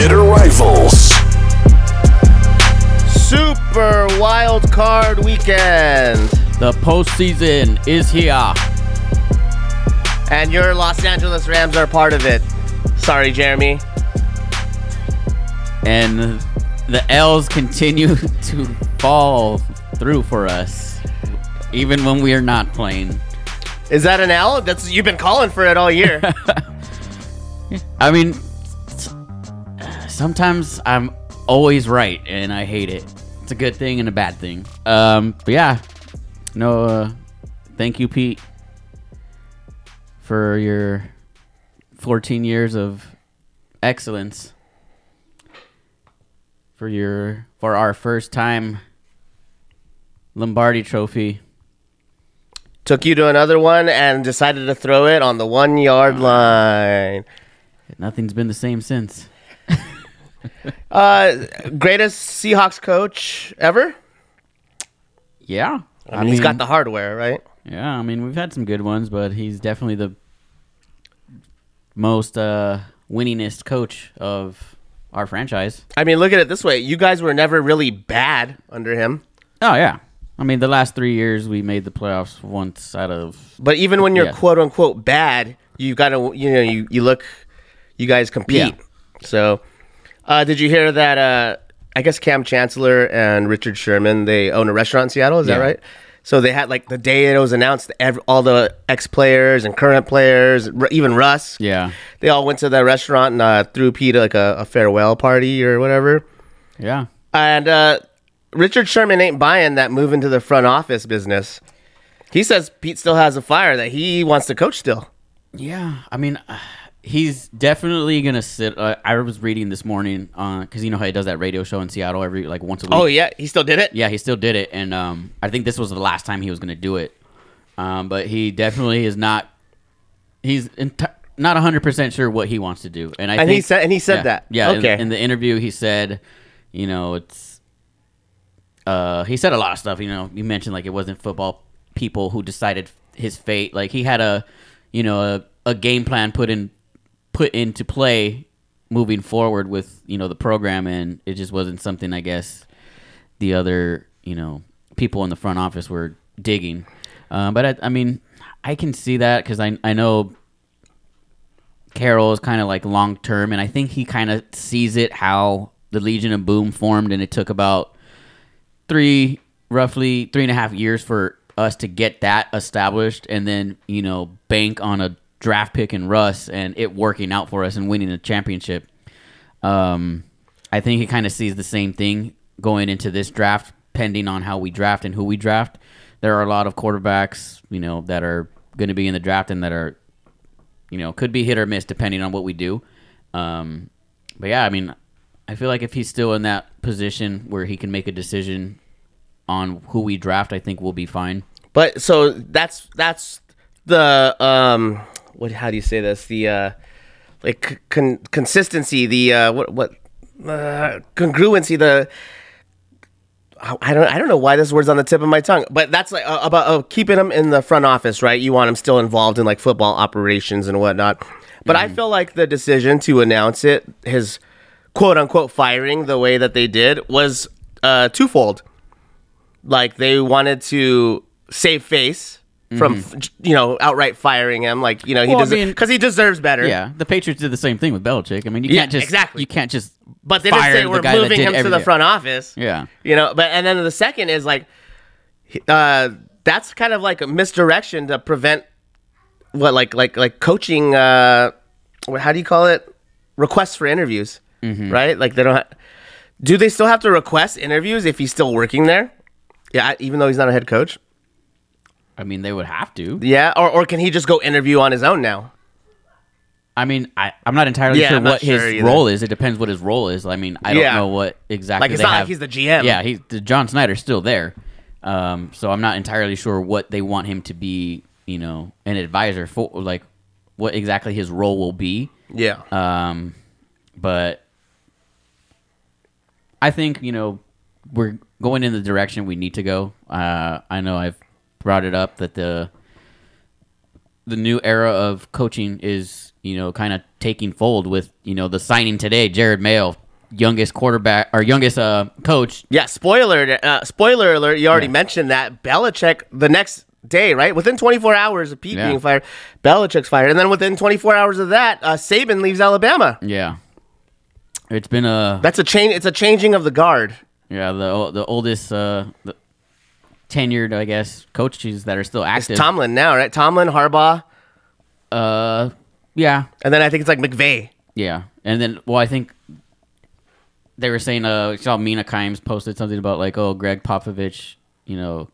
listening to Bitter Rivals. Super Wild Card Weekend. The postseason is here. And your Los Angeles Rams are part of it. Sorry, Jeremy. And the L's continue to fall through for us, even when we are not playing. Is that an L? That's you've been calling for it all year. I mean, sometimes I'm always right, and I hate it. It's a good thing and a bad thing. Um, but yeah, no. Uh, thank you, Pete, for your 14 years of excellence. For your for our first time Lombardi Trophy. Took you to another one and decided to throw it on the one yard line. Nothing's been the same since. Uh, greatest Seahawks coach ever. Yeah, I mean, he's got the hardware, right? Yeah, I mean, we've had some good ones, but he's definitely the most uh, winningest coach of our franchise. I mean, look at it this way: you guys were never really bad under him. Oh yeah, I mean, the last three years we made the playoffs once out of. But even when you're Yeah. quote unquote bad, you've got to you know you you look, you guys compete. Yeah. So, uh, did you hear that? Uh, I guess Kam Chancellor and Richard Sherman they own a restaurant in Seattle. Is that right? So they had like the day it was announced, ev- all the ex players and current players, r- even Russ. Yeah, They all went to that restaurant and uh, threw Pete like a, a farewell party or whatever. yeah, And uh, Richard Sherman ain't buying that move into the front office business. He says Pete still has a fire that he wants to coach still. yeah. I mean, uh, he's definitely gonna sit. Uh, I was reading this morning because you know how he does that radio show in Seattle every like once a week. Oh yeah, he still did it. Yeah, he still did it, and um, I think this was the last time he was going to do it. Um, but he definitely is not. He's enti- not hundred percent sure what he wants to do, and I And think, he said- and he said yeah, that. Yeah, in- In, the interview, he said, you know, it's. Uh, he said a lot of stuff. You know, you mentioned like it wasn't football people who decided his fate. Like he had a, you know, a, a game plan put in, put into play, moving forward with you know the program, and it just wasn't something I guess the other you know people in the front office were digging. Um, but I, I mean, I can see that because I I know Carroll is kind of like long term, and I think he kind of sees it how the Legion of Boom formed, and it took about three, roughly three and a half years for us to get that established, and then you know bank on a draft pick and Russ and it working out for us and winning a championship. Um, I think he kind of sees the same thing going into this draft, pending on how we draft and who we draft. There are a lot of quarterbacks, you know, that are going to be in the draft and that are, you know, could be hit or miss depending on what we do. Um, but yeah, I mean, I feel like if he's still in that position where he can make a decision on who we draft, I think we'll be fine. But so that's that's the um what how do you say this the uh like con- consistency the uh what what uh, congruency the I don't I don't know why this word's on the tip of my tongue, but that's like uh, about uh, keeping him in the front office, right? You want him still involved in like football operations and whatnot. But I feel like the decision to announce it, his quote unquote firing, the way that they did, was uh, twofold. Like they wanted to save face from you know outright firing him, like you know he Well, doesn't because he deserves better. Yeah, the Patriots did the same thing with Belichick. I mean, you Yeah, can't just exactly. You can't just. But they didn't say we're guy that moving him to the front office. Yeah. You know, but and then the second is like, uh, that's kind of like a misdirection to prevent what like like like coaching. Uh, how do you call it? Requests for interviews, Mm-hmm. right? Like they don't. Ha- do they still have to request interviews if he's still working there? Yeah, even though he's not a head coach. I mean, they would have to. Yeah, or or can he just go interview on his own now? I mean, I, I'm not entirely Yeah, sure I'm not what his either. role is. It depends what his role is. I mean, I don't know what exactly. Like, it's they not like have. he's the GM. Yeah, he's the John Schneider's still there. Um, so I'm not entirely sure what they want him to be. You know, an advisor for, like, what exactly his role will be. Yeah. Um, but I think you know we're going in the direction we need to go. Uh, I know I've brought it up that the the new era of coaching is you know kind of taking fold with you know the signing today, Jerod Mayo, youngest quarterback or youngest uh, coach. Yeah, spoiler uh, spoiler alert. You already Yeah. mentioned that Belichick the next day, right? Within 24 hours of Pete Yeah. being fired, Belichick's fired, and then within 24 hours of that, uh, Saban leaves Alabama. Yeah, it's been a That's a change. It's a changing of the guard. yeah the the oldest uh, the tenured I guess coaches that are still It's active. Tomlin now, right? Tomlin, Harbaugh, uh, yeah, and then I think it's like McVay. Yeah, and then well, I think they were saying uh, I saw Mina Kimes posted something about like, oh, Gregg Popovich, you know,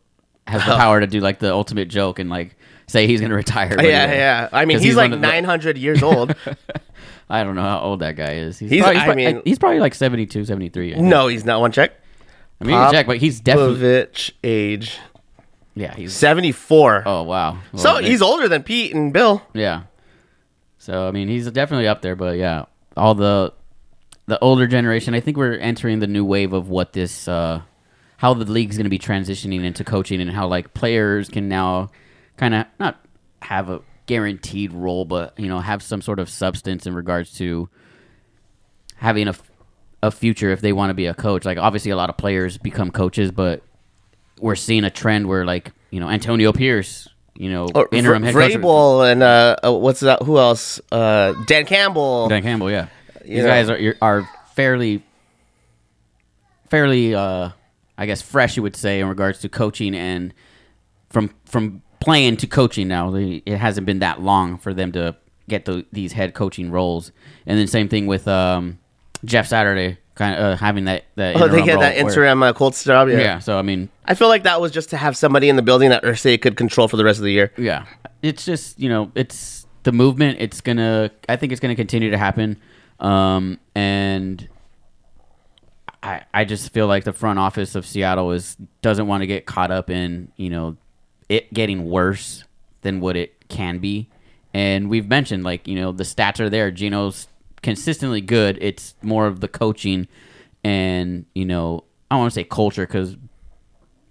has the power to do like the ultimate joke and like say he's gonna retire. yeah, he- yeah. I mean, he's, like one the- 900 years old. I don't know how old that guy is. He's, He's- probably, he's, I mean- he's probably like 72, 73. I, no, he's not. One check. I mean, you can check, but he's definitely Popovich age yeah, he's 74. oh wow. so he's older than Pete and Bill. Yeah. So I mean, he's definitely up there, but yeah, all the the older generation. I think we're entering the new wave of what this, uh, how the league's going to be transitioning into coaching, and how like players can now kind of not have a guaranteed role, but you know, have some sort of substance in regards to having a f- a future if they want to be a coach. Like obviously, a lot of players become coaches, but we're seeing a trend where like you know Antonio Pierce. You know, Or interim head coach. Vrabel and uh, uh, what's that? Who else? Uh, Dan Campbell. Dan Campbell, yeah. These know. guys are are fairly, fairly, uh, I guess, fresh. You would say in regards to coaching and from from playing to coaching. Now it hasn't been that long for them to get the, these head coaching roles. And then same thing with um, Jeff Saturday, kind of uh, having that that Oh, they get that where- interim uh, cold start. Yeah. yeah. So I mean, I feel like that was just to have somebody in the building that Irsay could control for the rest of the year. Yeah, it's just you know it's the movement. It's gonna. I think it's gonna continue to happen, um, and I I just feel like the front office of Seattle is doesn't want to get caught up in you know it getting worse than what it can be, and we've mentioned like you know the stats are there. Gino's consistently good. It's more of the coaching and you know I don't want to say culture because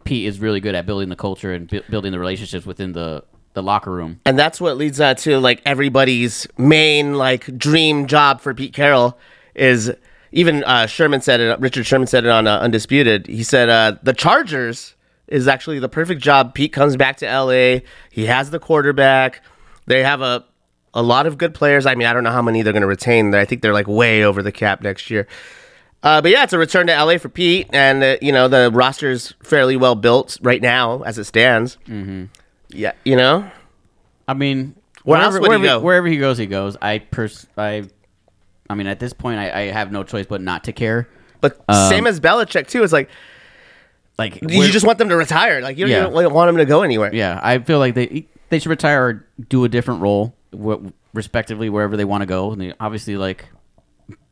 Pete is really good at building the culture and bu- building the relationships within the the locker room. And that's what leads uh, to like everybody's main like dream job for Pete Carroll is even uh, Sherman said it. Richard Sherman said it on uh, Undisputed. He said uh, the Chargers is actually the perfect job. Pete comes back to LA. He has the quarterback. They have a a lot of good players. I mean, I don't know how many they're going to retain. I think they're like way over the cap next year. Uh, but yeah, it's a return to LA for Pete, and uh, you know the roster's fairly well built right now as it stands. Mm-hmm. Yeah, you know. I mean, Where wherever, would he wherever, go? wherever he goes, he goes. I pers- I, I mean, at this point, I, I have no choice but not to care. But Um, same as Belichick too. It's like Like you just want them to retire. Like you don't Yeah. even want them to go anywhere. yeah, I feel like they they should retire or do a different role, wh- respectively, wherever they want to go. And they, obviously, like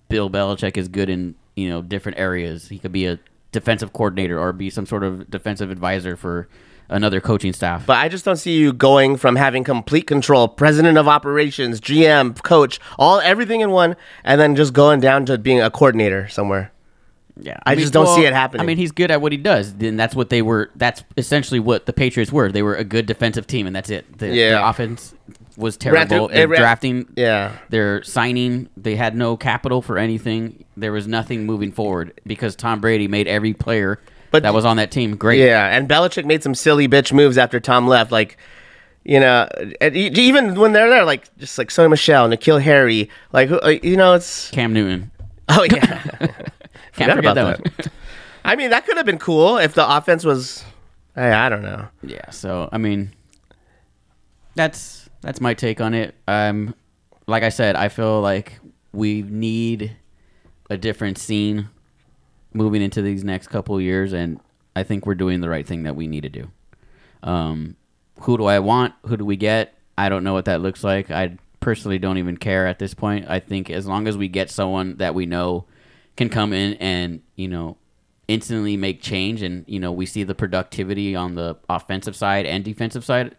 Bill Belichick is good in you know different areas. He could be a defensive coordinator or be some sort of defensive advisor for another coaching staff. But I just don't see you going from having complete control, president of operations, GM, coach, all everything in one, and then just going down to being a coordinator somewhere. Yeah, I just don't see it happening. I mean, he's good at what he does. Then that's what they were. That's essentially what the Patriots were. They were a good defensive team, and that's it. The, Yeah. their offense was terrible. Their ran- drafting, Yeah. their signing, they had no capital for anything. There was nothing moving forward because Tom Brady made every player But- that was on that team great. Yeah, and Belichick made some silly bitch moves after Tom left, like. You know, even when they're there, like just like Sony Michel, N'Keal Harry, like uh, you know, it's Cam Newton. oh yeah, Can't Forgot forget about that that. one. I mean, that could have been cool if the offense was. Hey, I don't know. Yeah, so I mean, that's that's my take on it. Um, like I said, I feel like we need a different scene moving into these next couple of years, and I think we're doing the right thing that we need to do. Um, who do I want? Who do we get? I don't know what that looks like. I personally don't even care at this point. I think as long as we get someone that we know can come in and you know instantly make change, and you know we see the productivity on the offensive side and defensive side.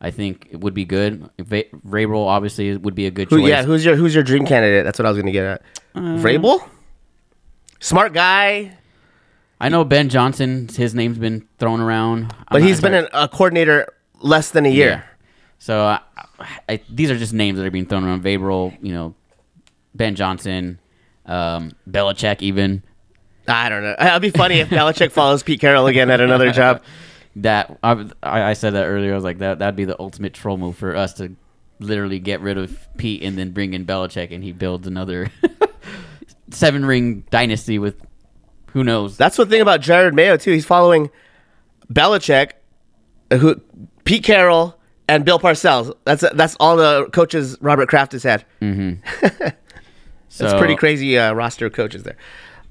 I think it would be good. Va- Vrabel obviously would be a good Who, choice. yeah, who's your who's your dream candidate? That's what I was gonna get at. Uh, Vrabel, smart guy, I know Ben Johnson. His name's been thrown around, but I'm he's been an, a coordinator less than a year. So I, I, these are just names that are being thrown around. Vrabel, you know, Ben Johnson, um, Belichick, even I don't know. It'd be funny if Belichick follows Pete Carroll again at another job. that. I, I said that earlier. I was like, that that'd be the ultimate troll move for us to literally get rid of Pete and then bring in Belichick, and he builds another seven ring dynasty with who knows. That's the thing about Jerod Mayo too. He's following Belichick, who Pete Carroll and Bill Parcells. That's that's all the coaches Robert Kraft has had. so, It's pretty crazy uh, roster of coaches there.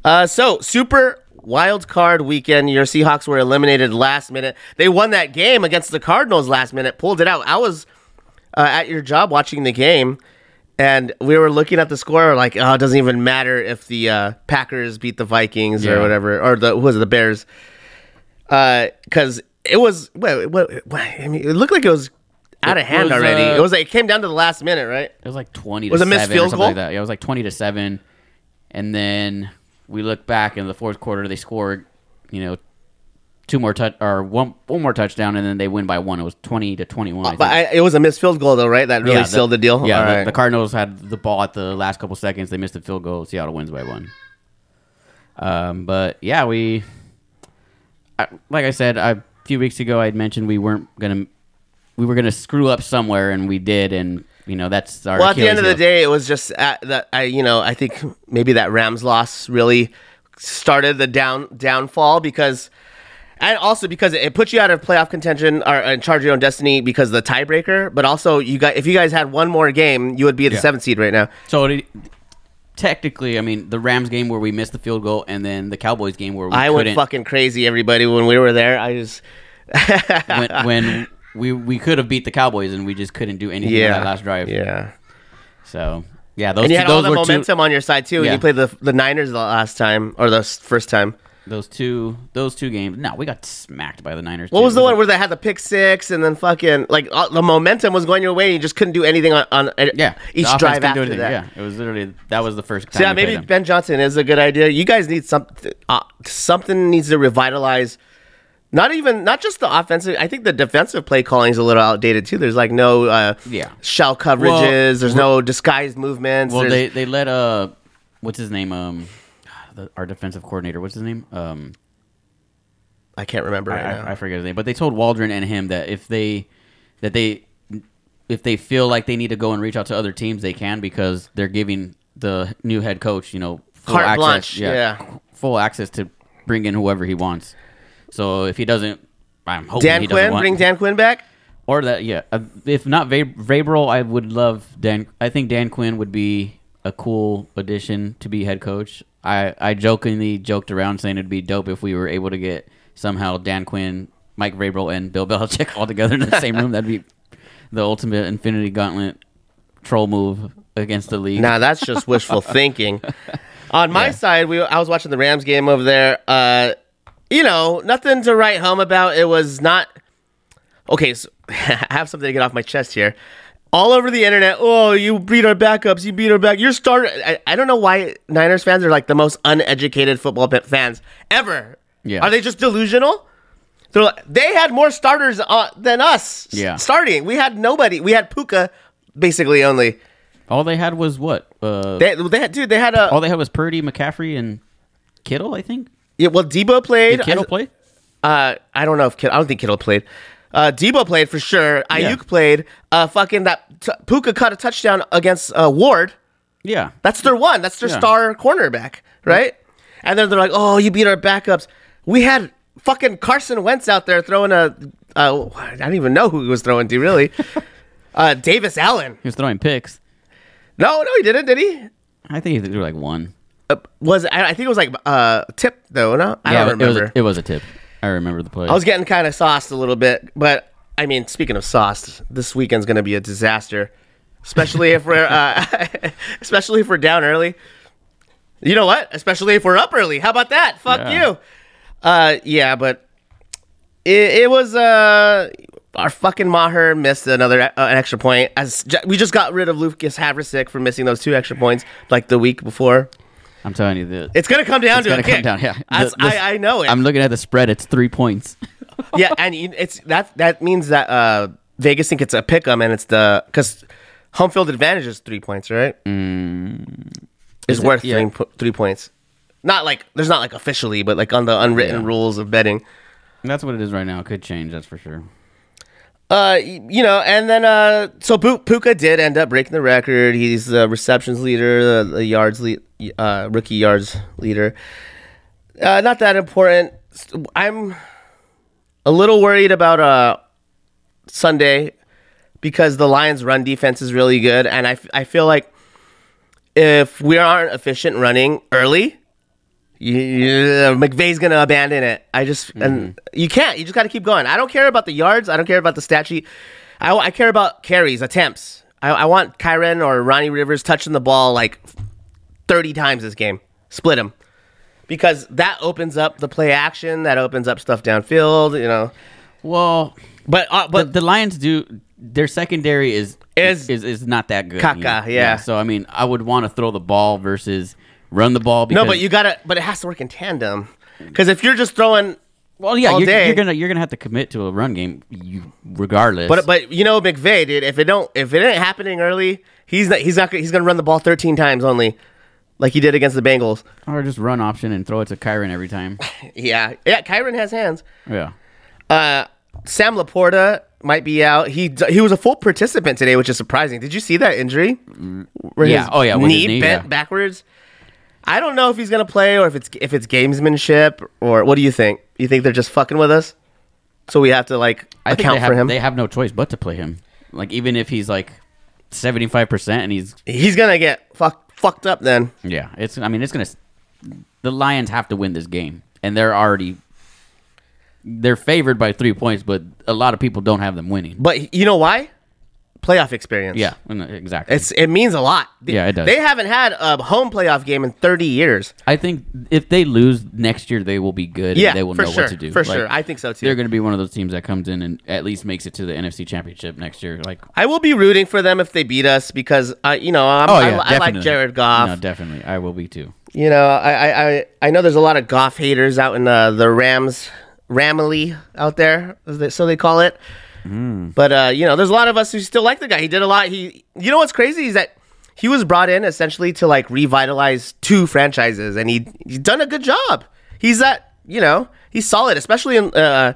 Uh, so super wild card weekend. Your Seahawks were eliminated last minute. They won that game against the Cardinals last minute. Pulled it out. I was uh, at your job watching the game, and we were looking at the score. Like, oh, it doesn't even matter if the uh, Packers beat the Vikings or whatever, or the who was it, the Bears? Because it was. What, what, what, I mean, it looked like it was out It of hand was, already. uh, it was like it came down to the last minute, right? It was like twenty. Was to it missed seven field goal? Like that. Yeah, it was like twenty to seven, and then we look back in the fourth quarter. They scored, you know, two more touch or one one more touchdown, and then they win by one. It was twenty to twenty one. But I, it was a missed field goal, though, right? That really sealed the, deal. Yeah, the, right. the Cardinals had the ball at the last couple seconds. They missed the field goal. Seattle wins by one. Um, but yeah, we, I, like I said I, a few weeks ago, I had mentioned we weren't gonna, we were gonna screw up somewhere, and we did, and you know that's our. well, at the end of the day, it was just uh, that. I, you know, I think maybe that Rams loss really started the down downfall because, and also because it put you out of playoff contention or uh, in charge your own destiny because of the tiebreaker. But also, you got if you guys had one more game, you would be the Yeah. seventh seed right now. So it, technically, I mean, the Rams game where we missed the field goal, and then the Cowboys game where we I went couldn't. fucking crazy, everybody, when we were there. I just when, when we we could have beat the Cowboys, and we just couldn't do anything on that last drive. yeah. So yeah, those And you two, had all those the were two, momentum on your side too. Yeah. You played the the Niners the last time or the first time. those two those two games. No, we got smacked by the Niners. What too. was the one where they had the pick six and then fucking like all, the momentum was going your way? And you just couldn't do anything on, on Yeah, each drive after that. Yeah, it was literally that was the first time. So yeah, maybe. Ben Johnson is a good idea. You guys need something. Uh, something needs to revitalize. Not even not just the offensive. I think the defensive play calling is a little outdated too. There's like no uh, Yeah. shell coverages. Well, There's no disguised movements. Well, There's- they they let uh, what's his name? Um, the, our defensive coordinator. What's his name? Um, I can't remember right I, now. I, I forget his name, but they told Waldron and him that if they that they if they feel like they need to go and reach out to other teams, they can because they're giving the new head coach, you know, full Carte access, blanche, yeah. full access to bring in whoever he wants. So if he doesn't, I'm hoping Dan he doesn't Quinn, want, bring Dan Quinn back. or that yeah. Uh, if not Va- Vrabel, I would love Dan. I think Dan Quinn would be a cool addition to be head coach. I I jokingly joked around saying it'd be dope if we were able to get somehow Dan Quinn, Mike Vrabel, and Bill Belichick all together in the same room. That'd be the ultimate Infinity Gauntlet troll move against the league. Now that's just wishful thinking. On my side, we I was watching the Rams game over there. Uh, you know, nothing to write home about. It was not okay. So I have something to get off my chest here. All over the internet, oh, you beat our backups. You beat our back. You're starter. I, I don't know why Niners fans are like the most uneducated football fans ever. Yeah. Are they just delusional? They're like, they had more starters uh, than us. Yeah. Starting, we had nobody. We had Puka, basically only. all they had was what? Uh, They, they had, dude. They had a all they had was Purdy, McCaffrey, and Kittle. I think. Yeah, well, Deebo played. Did Kittle play? Uh, I don't know if Kittle. I don't think Kittle played. Uh, Deebo played for sure. Aiyuk Yeah. played. Uh, fucking that t- Puka caught a touchdown against uh, Ward. Yeah. That's their one. That's their Yeah. star cornerback, right? And then they're like, "Oh, you beat our backups." We had fucking Carson Wentz out there throwing a. Uh, I don't even know who he was throwing to really. uh, Davis Allen. He was throwing picks. No, no, he didn't. Did he? I think he threw like one. Uh, was I, I think it was like uh, tip though. No, I yeah, don't it was, remember. a, it was a tip. I remember the play. I was getting kind of sauced a little bit, but I mean, speaking of sauced, this weekend's going to be a disaster, especially if we're uh, especially if we're down early. You know what? Especially if we're up early. How about that? Fuck Yeah. you. Uh, yeah, but it, it was uh our fucking Maher missed another uh, an extra point. As we just got rid of Lucas Havrisik for missing those two extra points like the week before. I'm telling you that. It's gonna come down It's to gonna a come kick. down. Yeah, The- the- I, I know it. I'm looking at the spread. It's three points. yeah, and it's that that means that uh Vegas think it's a pick 'em and it's the because home field advantage is three points, right? Is, Mm. Is it? worth Yeah. three, three points. Not like there's not like officially, but like on the unwritten Yeah. rules of betting. That's what it is right now. It could change. That's for sure. Uh, you know, and then uh, so Pu- Puka did end up breaking the record. He's the receptions leader, the, the yards lead, uh, rookie yards leader. Uh, not that important. I'm a little worried about uh Sunday because the Lions' run defense is really good, and I, f- I feel like if we aren't efficient running early, yeah, McVay's gonna abandon it. I just and you can't. You just got to keep going. I don't care about the yards. I don't care about the stat sheet. I, I care about carries, attempts. I, I want Kyren or Ronnie Rivers touching the ball like thirty times this game. Split them because that opens up the play action. That opens up stuff downfield. You know, Well, but uh, but but the Lions do their secondary is Is- is is not that good. Caca, yeah. So I mean, I would want to throw the ball versus run the ball. Because, no, but you gotta. But it has to work in tandem. Because if you're just throwing well, yeah, all you're, day- you're gonna you're gonna have to commit to a run game, you regardless. But but you know McVay, dude. If it don't if it ain't happening early, he's not he's not gonna- he's gonna run the ball 13 times only, like he did against the Bengals. or just run option and throw it to Kyren every time. Yeah, yeah. Kyren has hands. yeah. Uh, Sam LaPorta might be out. He he was a full participant today, which is surprising. Did you see that injury? Where Yeah. Oh, yeah, knee, knee, bent yeah. backwards. I don't know if he's gonna play or if it's if it's gamesmanship or what do you think? You think they're just fucking with us? So we have to like I think account have, for him. They have no choice but to play him. Like even if he's like seventy five percent and he's he's gonna get fuck, fucked up then. yeah, it's I mean it's gonna the Lions have to win this game and they're already they're favored by three points, but a lot of people don't have them winning. But you know why? Playoff experience. Yeah, exactly. It's it means a lot. They- Yeah, it does. They haven't had a home playoff game in 30 years. I think if they lose next year, they will be good. Yeah, and they will know sure, what to do. for sure. I think so, too. They're going to be one of those teams that comes in and at least makes it to the NFC Championship next year. Like, I will be rooting for them if they beat us because I, you know, oh yeah, I like. Jared Goff. No, definitely, I will be too. You know, I, I, I, I know there's a lot of Goff haters out in uh, the Rams, Ramily out there, so they call it. Mm. But uh, you know, there's a lot of us who still like the guy. He did a lot. He, you know, what's crazy is that he was brought in essentially to like revitalize two franchises, and he he's done a good job. He's that, you know, he's solid, especially in uh,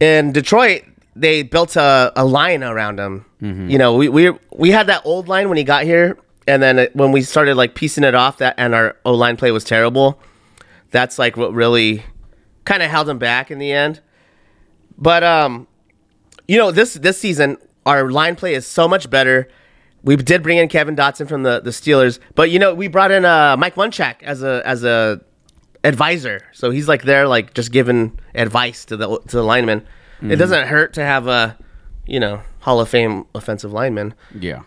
in Detroit. They built a, a line around him. You know, we, we we had that old line when he got here, and then it, when we started like piecing it off, that and our O line play was terrible. That's like what really kind of held him back in the end. But um, you know, this this season our line play is so much better. We did bring in Kevin Dotson from the, the Steelers, but you know we brought in uh, Mike Munchak as a as a advisor, so he's like there like just giving advice to the to the linemen. It doesn't hurt to have a you know Hall of Fame offensive lineman. Yeah,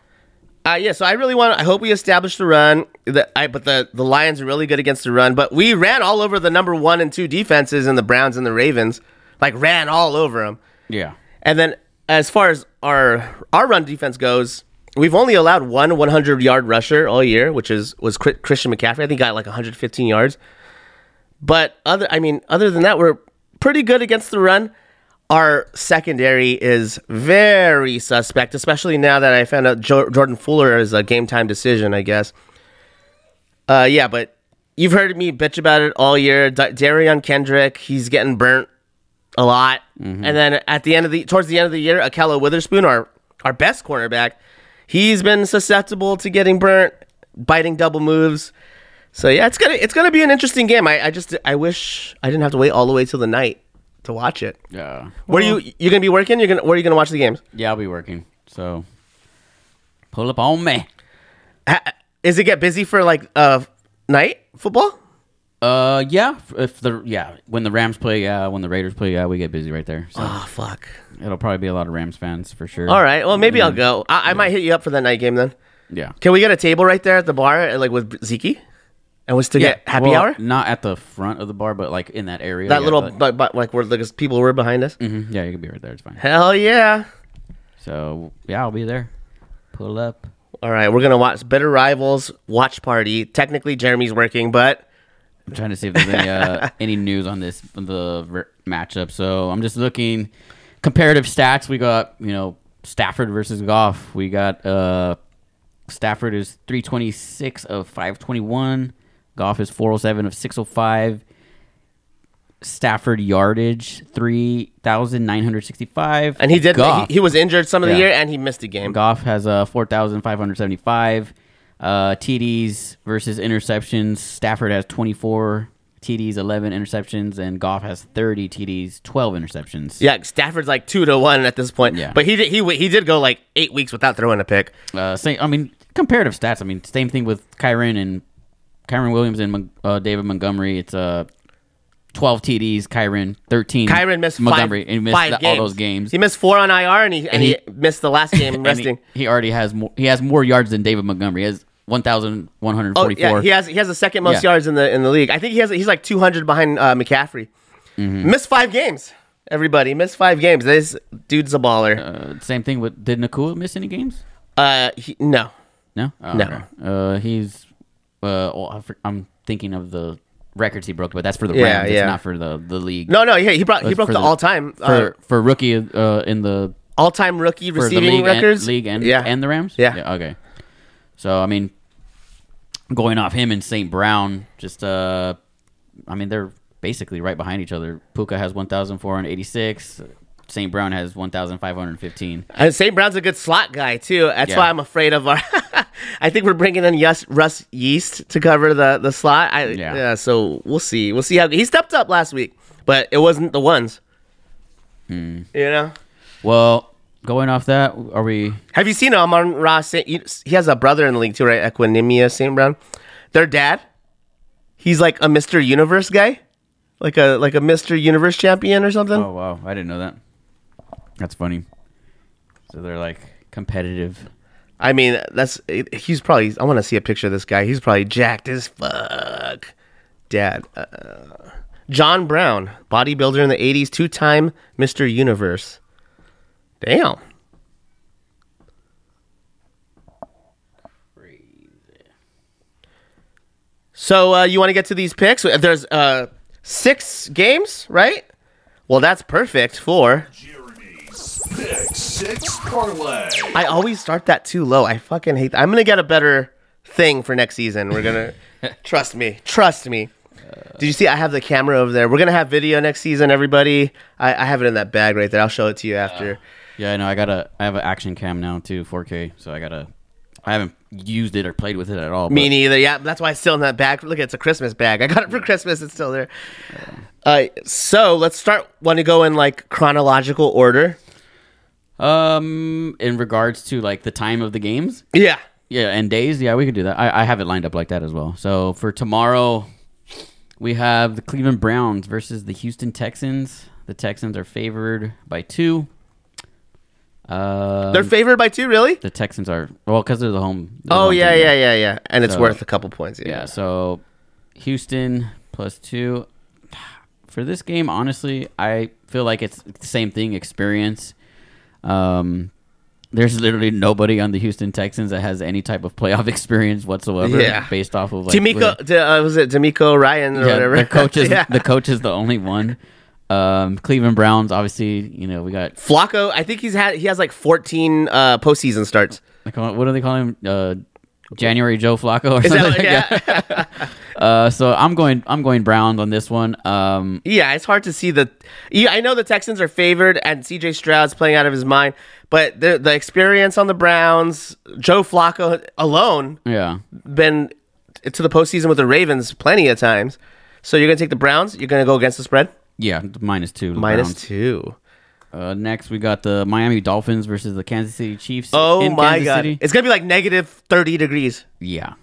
Uh, yeah, so I really want. I hope we establish the run. The, I, but the the Lions are really good against the run. But we ran all over the number one and two defenses in the Browns and the Ravens. Like ran all over them. yeah. And then as far as our our run defense goes, we've only allowed one 100 yard rusher all year, which is was Christian McCaffrey. I think got like 115 yards. But other, I mean, other than that, we're pretty good against the run. Our secondary is very suspect, especially now that I found out jo- Jordan Fuller is a game time decision. I guess. Uh, yeah, but you've heard me bitch about it all year. D- Derion Kendrick, he's getting burnt a lot. And then at the end of the towards the end of the year, Ahkello Witherspoon, our our best cornerback, he's been susceptible to getting burnt, biting double moves. So yeah, it's gonna it's gonna be an interesting game. I, I just I wish I didn't have to wait all the way till the night to watch it. Yeah. Where you you gonna be working? You're gonna where are you gonna watch the games? Yeah, I'll be working. So pull up on me. Ha, is it get busy for like uh night football? Uh, yeah. If the yeah, when the Rams play, yeah, when the Raiders play, yeah, we get busy right there. So Oh fuck. it'll probably be a lot of Rams fans for sure. All right. Well, maybe I'll go. I, I might hit you up for that night game then. Yeah. Can we get a table right there at the bar, uh, like with Zeke, and we still Yeah. get happy well, hour? Not at the front of the bar, but like in that area. That yeah, little, but- but, but like where the people were behind us. Mhm, yeah, you can be right there. It's fine. Hell yeah! So yeah, I'll be there. Pull up. All right, we're gonna watch Bitter Rivals watch party. Technically, Jeremy's working, but I'm trying to see if there's any uh, any news on this the matchup. So I'm just looking. comparative stats, we got you know Stafford versus Goff. We got uh, Stafford is three twenty six of five twenty one. Goff is four hundred seven of six hundred five. Stafford yardage three thousand nine hundred sixty five. And he did. Goff, He, he was injured some of the year, and he missed a game. Goff has uh, 4,575 uh, TDs versus interceptions. Stafford has 24 TDs, 11 interceptions, and Goff has 30 TDs, 12 interceptions. Yeah, Stafford's like two to one at this point. Yeah. but he did, he he did go like eight weeks without throwing a pick. Uh, same, I mean, comparative stats. I mean, same thing with Kyren and Kyren Williams and uh, David Montgomery. It's uh, 12 TDs, Kyren, 13. Kyren missed Montgomery. five, and he missed five the- games. all those games. He missed four on IR, and he and, And he, he- missed the last game resting. he, he already has more. He has more yards than David Montgomery. He has Oh 1,144. yeah, he has he has the second most Yeah. yards in the in the league. I think he has he's like 200 behind uh, McCaffrey. Mm-hmm. Missed five games. Everybody missed five games. This dude's a baller. Uh, same thing with. Did Nacua miss any games? Uh, he, no, No. Oh, No. okay. Uh, he's. Uh, for- I'm thinking of the records he broke, but that's for the Yeah, Rams. yeah. It's not for the the league. no, no. Yeah, he brought he broke the the- all time For uh, for rookie uh, in the all time rookie for receiving league records. and, league and yeah, and the Rams. Yeah. Okay. So I mean, going off him and St. Brown, just uh, I mean they're basically right behind each other. Puka has 1,486. St. Brown has 1,515. And St. Brown's a good slot guy too. That's Yeah. why I'm afraid of our. I think we're bringing in Yus, Russ Yeast to cover the the slot. I, yeah. Yeah. So we'll see. We'll see how he stepped up last week, but it wasn't the ones. Hmm. You know. Well, going off that, are we? Have you seen Amon-Ra's? He has a brother in the league too, right? Equanimeous St. Brown. Their dad, he's like a Mr. Universe guy, like a like a Mr. Universe champion or something. Oh wow, I didn't know that. That's funny. So they're like competitive. I mean, that's he's probably. I want to see a picture of this guy. He's probably jacked as fuck. Dad, uh, John Brown, bodybuilder in the '80s, two-time Mr. Universe. Damn. So uh, you want to get to these picks? There's uh, six games, right? Well, that's perfect for. Pick Six Parlay. I always start that too low. I fucking hate that. I'm gonna get a better thing for next season. We're gonna trust me. Trust me. Did you see? I have the camera over there. We're gonna have video next season. Everybody, I, I have it in that bag right there. I'll show it to you after. Yeah, I know. I got a. I have an action cam now too, 4K. So I gotta. I haven't used it or played with it at all. Me but- neither. Yeah, that's why it's still in that bag. Look, it's a Christmas bag. I got it for Christmas. It's still there. Uh, so let's start. Want to go in like chronological order? Um, in regards to like the time of the games, Yeah. yeah, and days, yeah, we could do that. I, I have it lined up like that as well. So for tomorrow, we have the Cleveland Browns versus the Houston Texans. The Texans are favored by two. Uh, They're favored by two, really? the Texans are well because they're the home. they're the Oh home yeah, team, yeah, yeah, yeah. And it's So- worth a couple points. Yeah. Yeah, so Houston plus two. For this game, honestly, I feel like it's the same thing. Experience. Um, there's literally nobody on the Houston Texans that has any type of playoff experience whatsoever. Yeah. based off of like DeMeco, D- uh, was it DeMeco Ryan or yeah, whatever? their coach is yeah. the coach is the only one. Um, Cleveland Browns, obviously, you know we got Flacco. I think he's had he has like 14 uh, postseason starts. call- what do they call him? Uh, January Joe Flacco or Is something. that like yeah? that. Uh, so I'm going I'm going Browns on this one. Um, yeah, it's hard to see the. Yeah, I know the Texans are favored, and C.J. Stroud's playing out of his mind, but the the experience on the Browns, Joe Flacco alone, yeah. been to the postseason with the Ravens plenty of times. So you're gonna take the Browns. You're gonna go against the spread Yeah, minus two. minus two. Uh, next, we got the Miami Dolphins versus the Kansas City Chiefs. Oh my Kansas god, City. it's gonna be like negative 30 degrees. Yeah.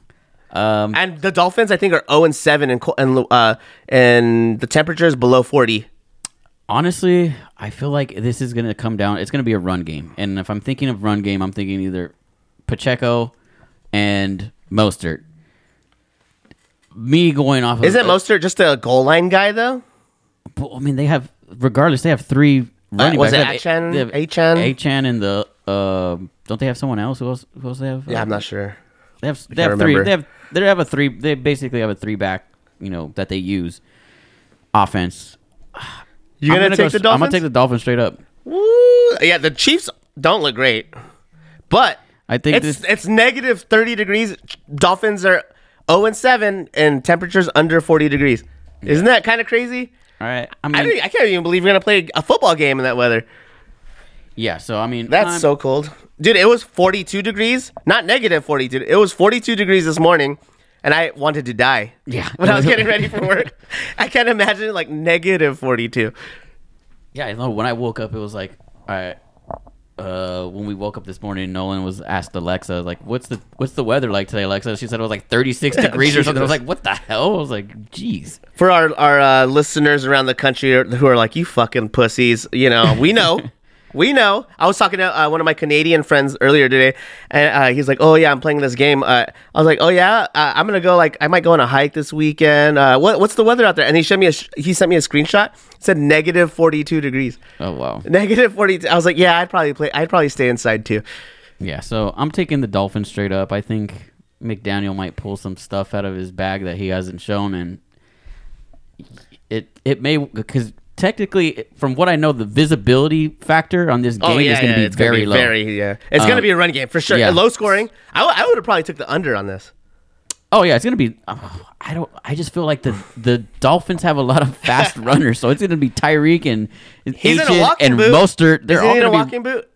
Um, And the Dolphins, I think, are 0 and 7, and and uh, and the temperature is below 40. honestly, I feel like this is going to come down. It's going to be a run game. And if I'm thinking of run game, I'm thinking either Pacheco and Mostert. Me going off of. Isn't Mostert just a goal line guy though? I mean, they have, regardless, they have three running was backs. it Achane? Achane? Achane and the. Uh, don't they have someone else? Who else? Who else they have? Yeah, I'm not sure. They have they can't have three. They have they have a three. They basically have a three back. You know that they use offense. You're I'm gonna, take go, the Dolphins? I'm gonna take the Dolphins straight up. Woo! yeah, the Chiefs don't look great, but I think it's this. it's negative thirty degrees. Dolphins are zero and seven, and temperatures under forty degrees. Isn't that kind of crazy? All right. I I, mean, don't- I can't even believe we're gonna play a football game in that weather. yeah. So I mean, That's I'm- so cold, dude. It was forty-two degrees, not negative forty-two. It was forty-two degrees this morning, and I wanted to die. Yeah. when I was getting ready for work, I can't imagine like negative forty-two. Yeah, I know. When I woke up, it was like, all right. Uh, when we woke up this morning, Nolan was asked Alexa, like, "What's the what's the weather like today?" Alexa, she said it was like 36 degrees or something. I was like, "What the hell?" I was like, "Jeez." For our our uh, listeners around the country who are like, "You fucking pussies," you know, we know. We know. I was talking to uh, one of my Canadian friends earlier today, and uh, he's like, "Oh yeah, I'm playing this game." Uh, I was like, "Oh yeah, uh, I'm gonna go. Like, I might go on a hike this weekend. Uh, what what's the weather out there?" And he showed me a sh- he sent me a screenshot. It said negative 42 degrees. Oh wow. Negative 42. I was like, "Yeah, I'd probably play. I'd probably stay inside too." Yeah, so I'm taking the Dolphins straight up. I think McDaniel might pull some stuff out of his bag that he hasn't shown, and it it may because technically, from what I know, the visibility factor on this game is going to be Oh, it's very be low. Very yeah. It's Um, gonna be a run game for sure. yeah. Low scoring. I, would have probably took the under on this. Oh yeah, it's gonna be. oh, I don't. I just feel like the the Dolphins have a lot of fast runners, so it's gonna be Tyreek and He's in a walking and boot. Mostert. They're Is all he in a walking boot?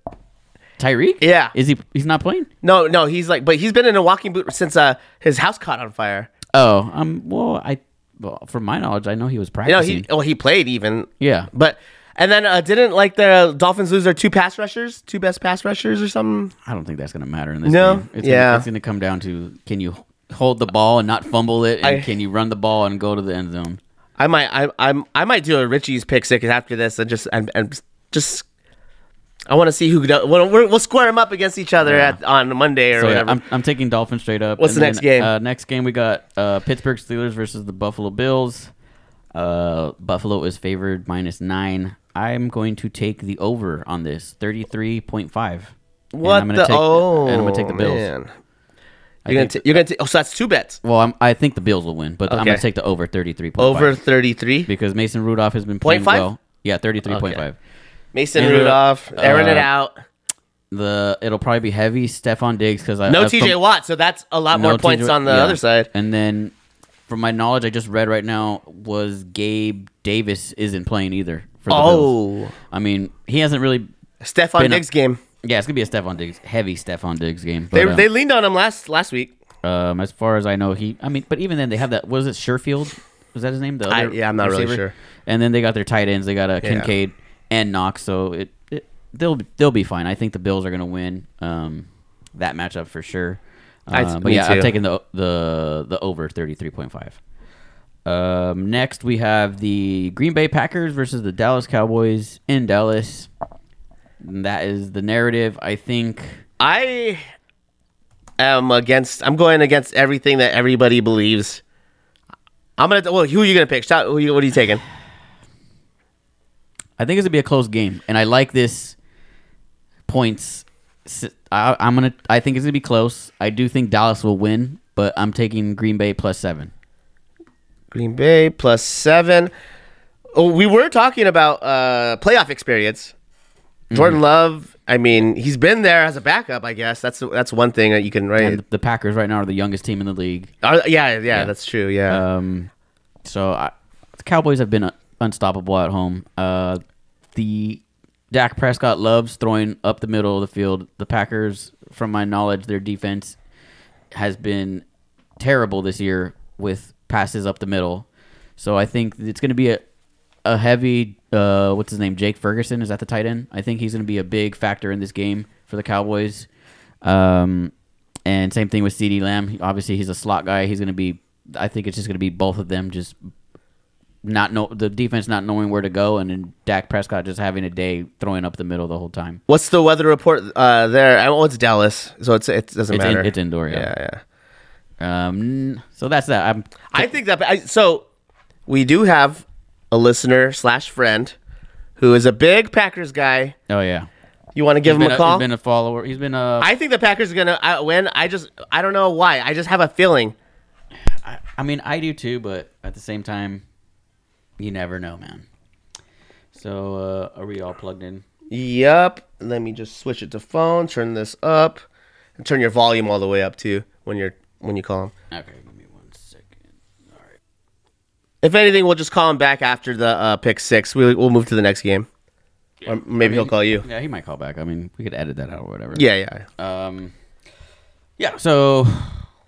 Tyreek. Yeah. Is he? He's not playing. No, no, he's like, but he's been in a walking boot since uh his house caught on fire. Oh, um. Well, I. Well, from my knowledge, I know he was You know, practicing. he well he played even, yeah. but and then uh, didn't like the Dolphins lose their two pass rushers, two best pass rushers or something. I don't think that's gonna matter in this No? game. It's Yeah. Gonna, it's gonna come down to can you hold the ball and not fumble it, and I- can you run the ball and go to the end zone? I might, I, I'm, I might do a Richie's pick six after this and just and, and just. I want to see who we'll, square them up against each other Yeah. at, on Monday or So yeah, whatever. I'm, I'm taking Dolphins straight up. What's And the next then, game? Uh, next game we got uh, Pittsburgh Steelers versus the Buffalo Bills. Uh, Buffalo is favored minus nine. I'm going to take the over on this, thirty three point five. what I'm gonna the? take, oh, and I'm gonna take the Bills. Man. You're gonna, think- ta- you're gonna. ta- oh, so that's two bets. Well, I'm, I think the Bills will win, but I'm gonna take the over thirty three point Over thirty three. because Mason Rudolph has been playing 0.5? well. Yeah, thirty three point Okay. five. Mason uh, Rudolph airing it uh, out. The it'll probably be heavy Stefon Diggs because I No I- TJ Watt, so that's a lot more points on the yeah. other side. And then, from my knowledge, I just read right now was Gabe Davis isn't playing either for the Bills. Oh, I mean, he hasn't really. Stefon Been a- Diggs game. Yeah, it's gonna be a Stefon Diggs heavy Stefon Diggs game. They, um, they leaned on him last last week. um, as far as I know, he. I mean, but even then, they have that. Was it Sherfield? Was that his name? The I- yeah, I'm not really sure. And then they got their tight ends. They got a Yeah. And Knox. So it, it they'll they'll be fine. I think the Bills are gonna win um, that matchup for sure. Uh, but yeah, too. I'm taking the the the over thirty three point five. Um, next we have the Green Bay Packers versus the Dallas Cowboys in Dallas. That is the narrative. I think. I am against. I'm going against everything that everybody believes. I'm gonna. Well, who are you gonna pick? Shout, who you, what are you taking? I think it's gonna be a close game, and I like this points. I, am gonna. I think it's gonna be close. I do think Dallas will win, but I'm taking Green Bay plus seven. Green Bay plus seven. Oh, we were talking about uh, playoff experience. Jordan Love. I mean, he's been there as a backup. I guess that's that's one thing that you can write. And the Packers right now are the youngest team in the league. Uh, yeah, yeah, Yeah. that's true. Yeah. Um, so I, the Cowboys have been uh, unstoppable at home. Uh, the Dak Prescott loves throwing up the middle of the field. The Packers, from my knowledge, their defense has been terrible this year with passes up the middle. So I think it's going to be a a heavy uh, what's his name Jake Ferguson is that the tight end. I think he's going to be a big factor in this game for the Cowboys. Um, and same thing with CeeDee Lamb. Obviously, he's a slot guy. He's going to be. I think it's just going to be both of them just not know the defense not knowing where to go, and then Dak Prescott just having a day throwing up the middle the whole time. What's the weather report uh, there? Oh, it's Dallas, so it's it doesn't It's in- matter. it's indoor, yeah. yeah, yeah. Um, so that's that. I'm I think that I, so. We do have a listener slash friend who is a big Packers guy. oh yeah. You want to give He's him been a call? He's been a follower. He's been a. I think the Packers are gonna uh, win. I just I don't know why. I just have a feeling. I, I mean, I do too, but at the same time, you never know, man. So, uh, are we all plugged in? Yep. Let me just switch it to phone. Turn this up, and turn your volume all the way up too when you're when you call him. Okay, give me one second. All right. If anything, we'll just call him back after the uh, pick six. We'll, we'll move to the next game, or maybe he'll call you. Yeah, he might call back. I mean, we could edit that out or whatever. Yeah, yeah. Um. Yeah. So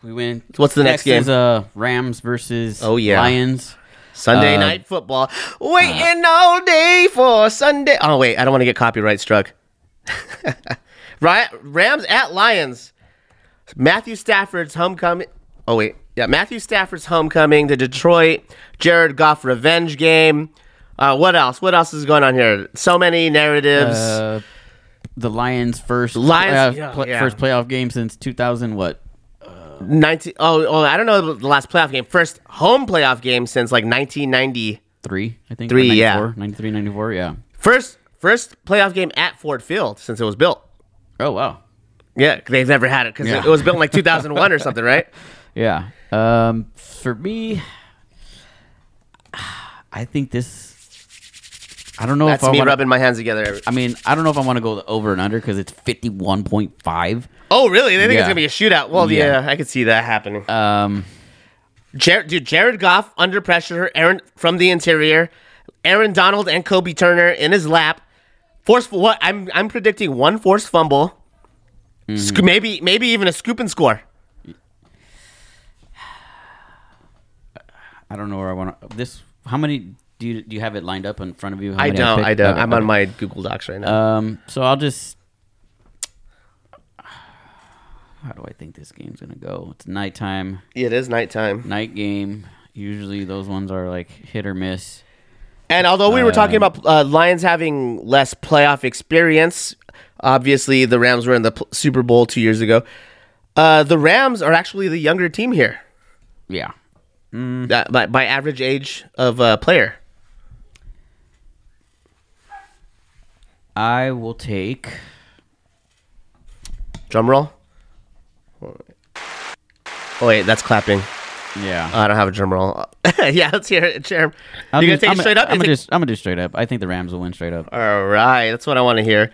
we went. What's the next game? Is uh Rams versus Oh, yeah. Lions. Sunday Uh, night football. Waiting all day for Sunday. Oh wait, I don't want to get copyright struck. right, Rams at Lions. Matthew Stafford's homecoming. Oh wait, yeah, Matthew Stafford's homecoming. The Detroit Jared Goff revenge game. Uh, what else? What else is going on here? So many narratives. Uh, the Lions' first Lions- yeah, pl- yeah. first playoff game since 2000. What? 19 oh, oh, I don't know the last playoff game. First home playoff game since like 1993, I think. Three, or yeah. 94, 93, 94, yeah. First first playoff game at Ford Field since it was built. Oh wow. Yeah, they've never had it because Yeah. it was built in like 2001 or something, right? Yeah. Um, for me, I think this. I don't know That's if I me wanna, rubbing my hands together. I mean, I don't know if I want to go over and under because it's 51.5. Oh, really? They think Yeah. it's gonna be a shootout. Well, Yeah. yeah, I could see that happening. Um, Jared, dude, Jared Goff under pressure. Aaron from the interior. Aaron Donald and Kobi Turner in his lap. Forceful. What? I'm I'm predicting one forced fumble. Mm-hmm. Sc- maybe maybe even a scoop and score. I don't know where I want to. This. How many do you do you have it lined up in front of you? I don't. picked? I don't. Okay, I'm on my Google Docs right now. Um, so I'll just. How do I think this game's gonna go? It's nighttime, it is nighttime. night game. Usually those ones are like hit or miss. And although we were talking Um, about uh, Lions having less playoff experience, obviously the Rams were in the Super Bowl two years ago. Uh, the Rams are actually the younger team here Yeah. uh, by, by average age of uh, player. I will take. Drum roll. Oh wait, that's clapping. Yeah. Oh, I don't have a drum roll. yeah, let's hear it, Jerem. You gonna take I'm it straight up? I'm gonna, do, I'm gonna do straight up. I think the Rams will win straight up. All right, that's what I want to hear.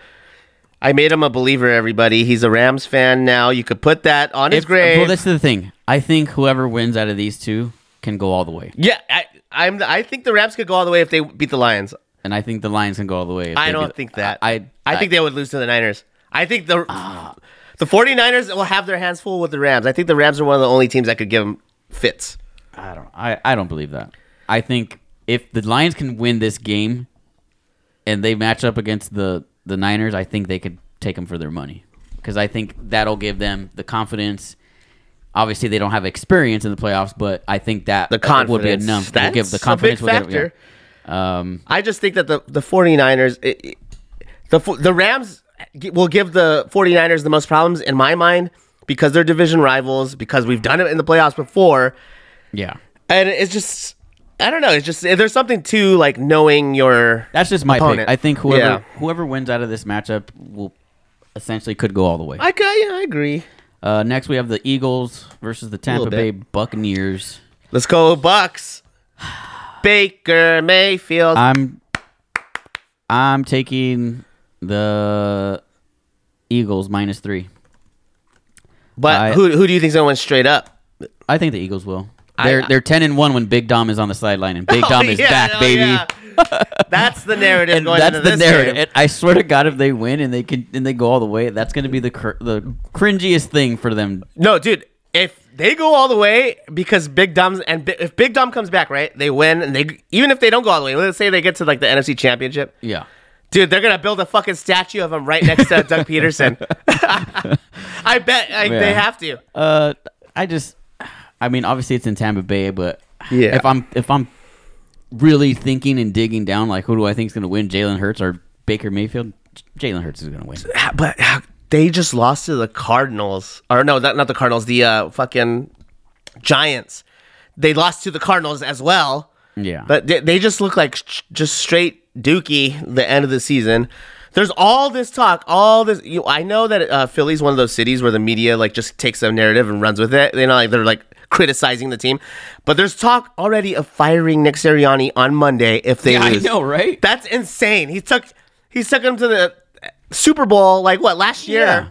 I made him a believer. Everybody, he's a Rams fan now. You could put that on his If- grave. well, that's the thing. I think whoever wins out of these two can go all the way, yeah, I, I'm. I think the Rams could go all the way if they beat the Lions. And I think the Lions can go all the way. I don't beat- think that. I I think they would lose to the Niners. I think the ah. the 49ers will have their hands full with the Rams. I think the Rams are one of the only teams that could give them fits. I don't. I, I don't believe that. I think if the Lions can win this game, and they match up against the the Niners, I think they could take them for their money because I think that'll give them the confidence. Obviously, they don't have experience in the playoffs, but I think that The would be confidence. enough. Will give the That's a confidence. big factor. yeah. Um, I just think that the the 49ers it, it- the the Rams will give the 49ers the most problems in my mind because they're division rivals because we've done it in the playoffs before yeah, and it's just I don't know, it's just there's something to like knowing your that's just my Opponent. pick. I think whoever Yeah. whoever wins out of this matchup will essentially could go all the way. I yeah, I agree. Uh, next, we have the Eagles versus the Tampa Bay. Buccaneers. Let's go Bucks. Baker Mayfield. I'm I'm taking the Eagles minus three. but I- who who do you think's gonna win straight up? I think the Eagles will. They're they're ten and one when Big Dom is on the sideline, and Big oh, Dom Oh, is yeah, back, oh, baby. yeah. That's the narrative And going that's into the this narrative. And I swear to God, if they win and they can and they go all the way, that's going to be the cr- the cringiest thing for them. No, dude. If they go all the way because Big Dom's and if Big Dom comes back, right? They win, and they even if they don't go all the way, let's say they get to like the NFC Championship, Yeah, dude, they're gonna build a fucking statue of him right next to Doug Pederson. I bet like, they have to. Uh, I just, I mean, obviously it's in Tampa Bay, but Yeah. if I'm if I'm really thinking and digging down, like who do I think is going to win, Jalen Hurts or Baker Mayfield? Jalen Hurts is going to win. But how- they just lost to the Cardinals, or no, not not the Cardinals, the uh, fucking Giants. They lost to the Cardinals as well. Yeah, But they, they just look like sh- just straight dookie the end of the season. There's all this talk, all this. You, I know that uh, Philly's one of those cities where the media like just takes a narrative and runs with it. You know, like they're like criticizing the team, but there's talk already of firing Nick Sirianni on Monday if they yeah I know, right? That's insane. He took He took them to the Super Bowl like what last year. Yeah.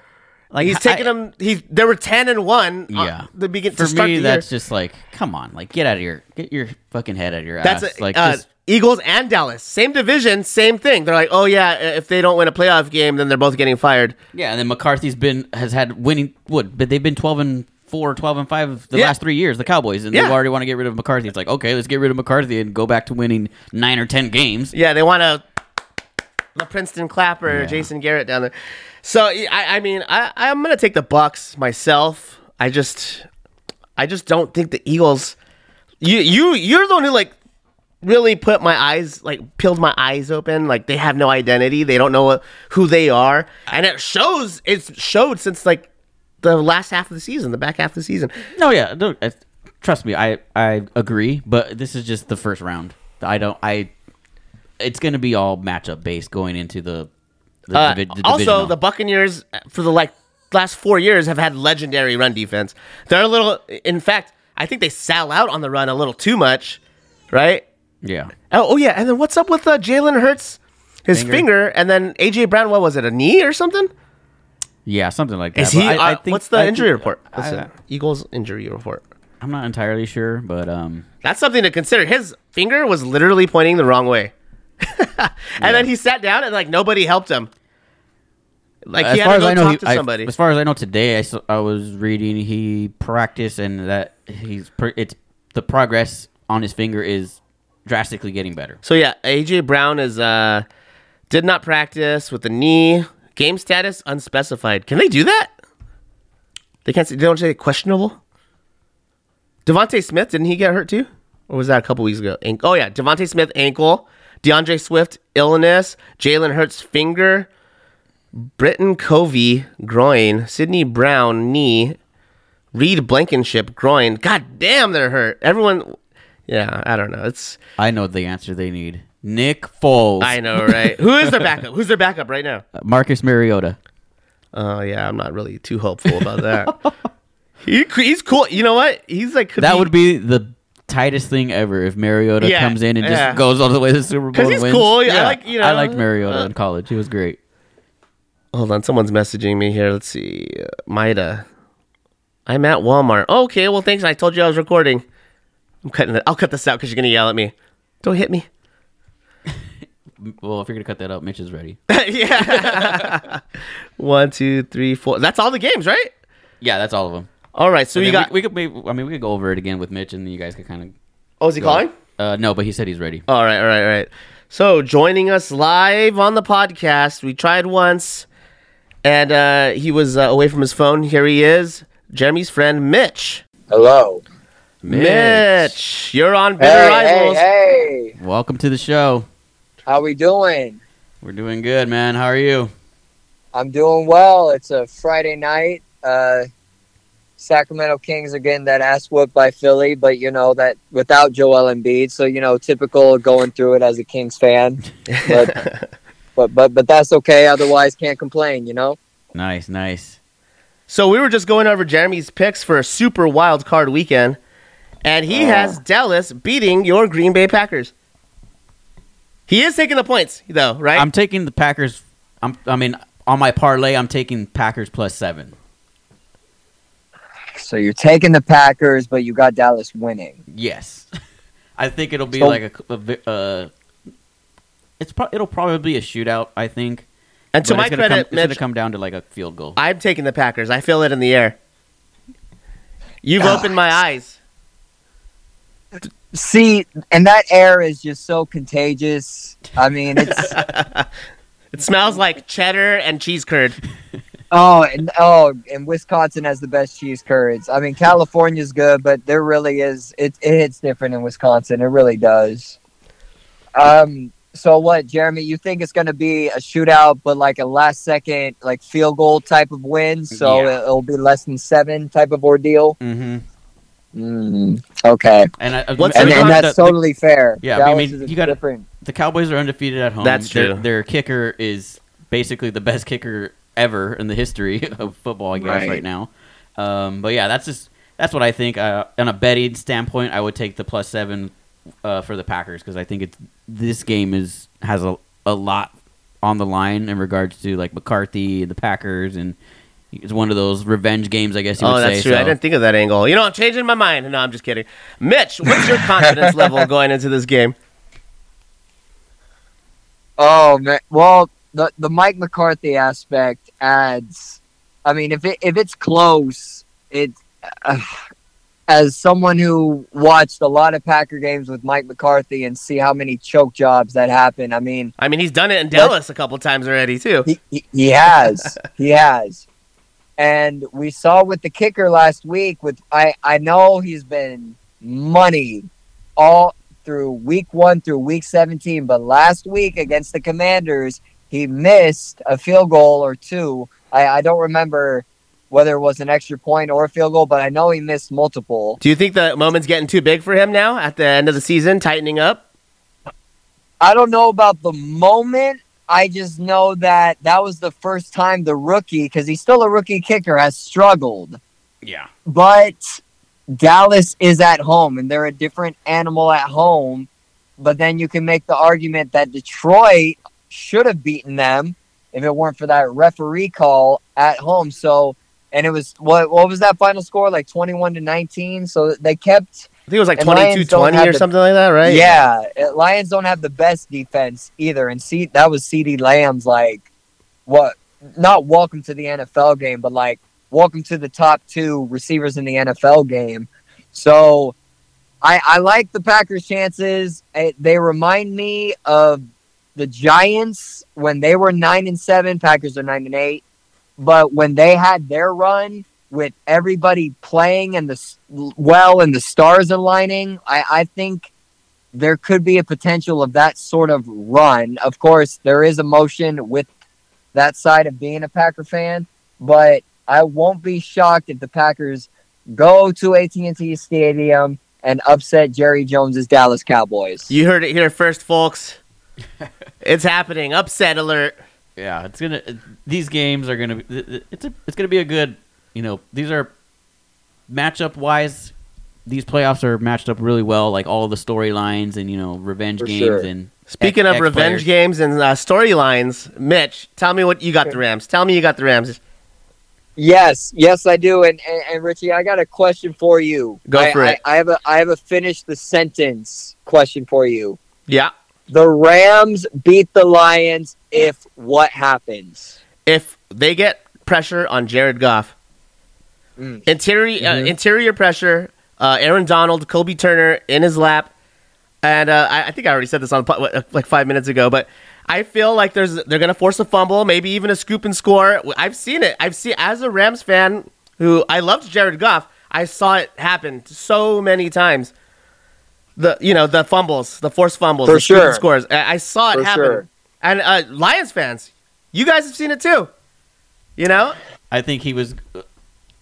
Like he's I- taking them. He there were ten and one. uh, Yeah. the begin For to start me, the that's year. just like, come on, like get out of your get your fucking head out of your That's ass. a, like uh, just, Eagles and Dallas, same division, same thing. They're like, oh yeah, if they don't win a playoff game, then they're both getting fired. yeah. And then McCarthy's been has had winning what, but they've been twelve and four, 12 and five the Yeah. last three years. The Cowboys, and Yeah. they already want to get rid of McCarthy. It's like okay, let's get rid of McCarthy and go back to winning nine or ten games. Yeah, they want to the Princeton Clapper, Yeah. Jason Garrett down there. So I, I mean, I, I'm gonna take the Bucks myself. I just, I just don't think the Eagles. You, you, you're the one who like really put my eyes, like peeled my eyes open. Like they have no identity. They don't know what, who they are, and it shows. It's showed since like the last half of the season, the back half of the season. No, yeah, no, uh, trust me, I I agree, but this is just the first round. I don't. I. It's going to be all matchup based going into the. the, Uh, divi- the also, the Buccaneers for the like last four years have had legendary run defense. They're a little. In fact, I think they sell out on the run a little too much, right? yeah. Oh, oh yeah, and then what's up with uh, Jalen Hurts? His Finger. finger. and then AJ Brown. What was it? A knee or something? Yeah, something like that. Is but he? I- I uh, think- what's the I injury think- report? Listen, Eagles injury report. I'm not entirely sure, but um, That's something to consider. His finger was literally pointing the wrong way, and then he sat down and like nobody helped him. Like as he far had as I know, talk he, to I- somebody. as far as I know today, I, I was reading he practiced and that he's pr- it's the progress on his finger is drastically getting better. So yeah, AJ Brown is uh did not practice with the knee. Game status unspecified. Can they do that? They can't say they don't say questionable. DeVonta Smith didn't he get hurt too, or was that a couple weeks ago? Ank- oh yeah, DeVonta Smith ankle, D'Andre Swift illness, Jalen Hurts finger, Britton Covey groin, Sydney Brown knee, Reed Blankenship groin. God damn, they're hurt. Everyone, yeah, I don't know. It's I know the answer they need. Nick Foles, I know, right? Who is their backup? Who's their backup right now? Marcus Mariota. Oh yeah, I'm not really too hopeful about that. he, he's cool. You know what? He's like That would be the tightest thing ever if Mariota Yeah, comes in and just goes all the way to the Super Bowl. 'Cause and he's wins. cool. I like, you I know, liked Mariota uh, in college. He was great. Hold on, someone's messaging me here. Let's see, uh, Maida. I'm at Walmart. okay, well thanks. I told you I was recording. I'm cutting it. I'll cut this out because you're gonna yell at me. Don't hit me. Well, if you're gonna cut that out, Mitch is ready. yeah. One, two, three, four. That's all the games, right? Yeah, that's all of them. All right. So So you got. we, we could maybe, I mean, we could go over it again with Mitch, and then you guys could kind of. oh, is he calling? Uh, no, but he said he's ready. All right, all right, all right. So joining us live on the podcast, we tried once, and uh, he was uh, away from his phone. Here he is, Jeremy's friend Mitch. Hello. Mitch, you're on Bitter Hey, Rivals. hey, hey. Welcome to the show. How we doing? We're doing good, man. How are you? I'm doing well. It's a Friday night. Uh, Sacramento Kings are getting that ass whooped by Philly, but you know that without Joel Embiid. So you know, typical going through it as a Kings fan. But but but but that's okay. Otherwise, can't complain. You know. Nice, nice. So we were just going over Jeremy's picks for a super wild card weekend, and he Oh. has Dallas beating your Green Bay Packers. He is taking the points, though, right? I'm taking the Packers. I'm. I mean, on my parlay, I'm taking Packers plus seven. So you're taking the Packers, but you got Dallas winning. Yes, I think it'll be So- like a. a vi- uh, it's pro- it'll probably be a shootout. I think. and to But my it's credit, come, it's gonna come down to like a field goal. I'm taking the Packers. I feel it in the air. You've Ah. opened my eyes. See, and that air is just so contagious. I mean, it's It smells like cheddar and cheese curd. Oh, and oh, and Wisconsin has the best cheese curds. I mean, California's good, but there really is it. It hits different in Wisconsin. It really does. Um. So what, Jeremy? You think it's going to be a shootout, but like a last second, like field goal type of win? So Yeah. it'll be less than seven type of ordeal. mm-hmm. Mm, okay, And, I, What's and, and that's the, totally fair. Yeah, I mean, you gotta- different. the Cowboys are undefeated at home. That's Their- true. Their, kicker is basically the best kicker ever in the history of football, I guess, right, Right. now. Um, but yeah, that's just that's what I think. Uh, on a betting standpoint, I would take the plus seven uh, for the Packers because I think it's this game is has a, a lot on the line in regards to like McCarthy, and the Packers, and it's one of those revenge games, I guess you Oh, would that's say. true. I didn't think of that angle. You know, I'm changing my mind. No, I'm just kidding. Mitch, what's your confidence level going into this game? Oh man, well the the Mike McCarthy aspect adds. I mean, if it if it's close, it. Uh, as someone who watched a lot of Packer games with Mike McCarthy and see how many choke jobs that happen, I mean, I mean, he's done it in Dallas a couple times already too. he, he, he has, he has, and we saw with the kicker last week. With I I know he's been money all through week one through week seventeen, but last week against the Commanders, he missed a field goal or two. I I don't remember whether it was an extra point or a field goal, but I know he missed multiple. Do you think the moment's getting too big for him now at the end of the season, tightening up? I don't know about the moment. I just know that that was the first time the rookie, because he's still a rookie kicker, has struggled. Yeah. But Dallas is at home and they're a different animal at home. But then you can make the argument that Detroit should have beaten them if it weren't for that referee call at home. So, and it was what what was that final score like 21 to 19? So they kept I think it was like And 22 20 or the- something like that, right? Yeah, Lions don't have the best defense either, and see that was CeeDee Lamb's like what? Not welcome to the NFL game, but like welcome to the top two receivers in the NFL game. So, I I like the Packers' chances. Eh, They remind me of the Giants when they were nine and seven. Packers are nine and eight, but when they had their run with everybody playing and the well and the stars aligning, I, I think there could be a potential of that sort of run. Of course, there is emotion with that side of being a Packer fan, but I won't be shocked if the Packers go to AT&T Stadium and upset Jerry Jones's Dallas Cowboys. You heard it here first, folks. It's happening. Upset alert. Yeah, it's gonna. These games are gonna. Be, it's a. It's gonna be a good. You know, these are matchup wise. These playoffs are matched up really well. Like all the storylines and you know revenge For games sure. and. Speaking ex- of revenge ex-players. games and uh, storylines, Mitch, tell me what you got the Rams. Tell me you got the Rams. Yes, yes, I do. And, and, and Richie, I got a question for you. Go I, for I, it. I have a I have a finish the sentence question for you. Yeah. The Rams beat the Lions if what happens? If they get pressure on Jared Goff, Mm. interior uh, Mhm. interior pressure, uh, Aaron Donald, Kobi Turner in his lap, and uh, I, I think I already said this on like five minutes ago, but I feel like there's they're gonna force a fumble, maybe even a scoop and score. I've seen it. I've seen as a Rams fan who I loved Jared Goff. I saw it happen so many times. The you know the fumbles, the forced fumbles, For the scoop sure. scores. I, I saw it For happen. sure. And uh, Lions fans, you guys have seen it too. You know, I think he was.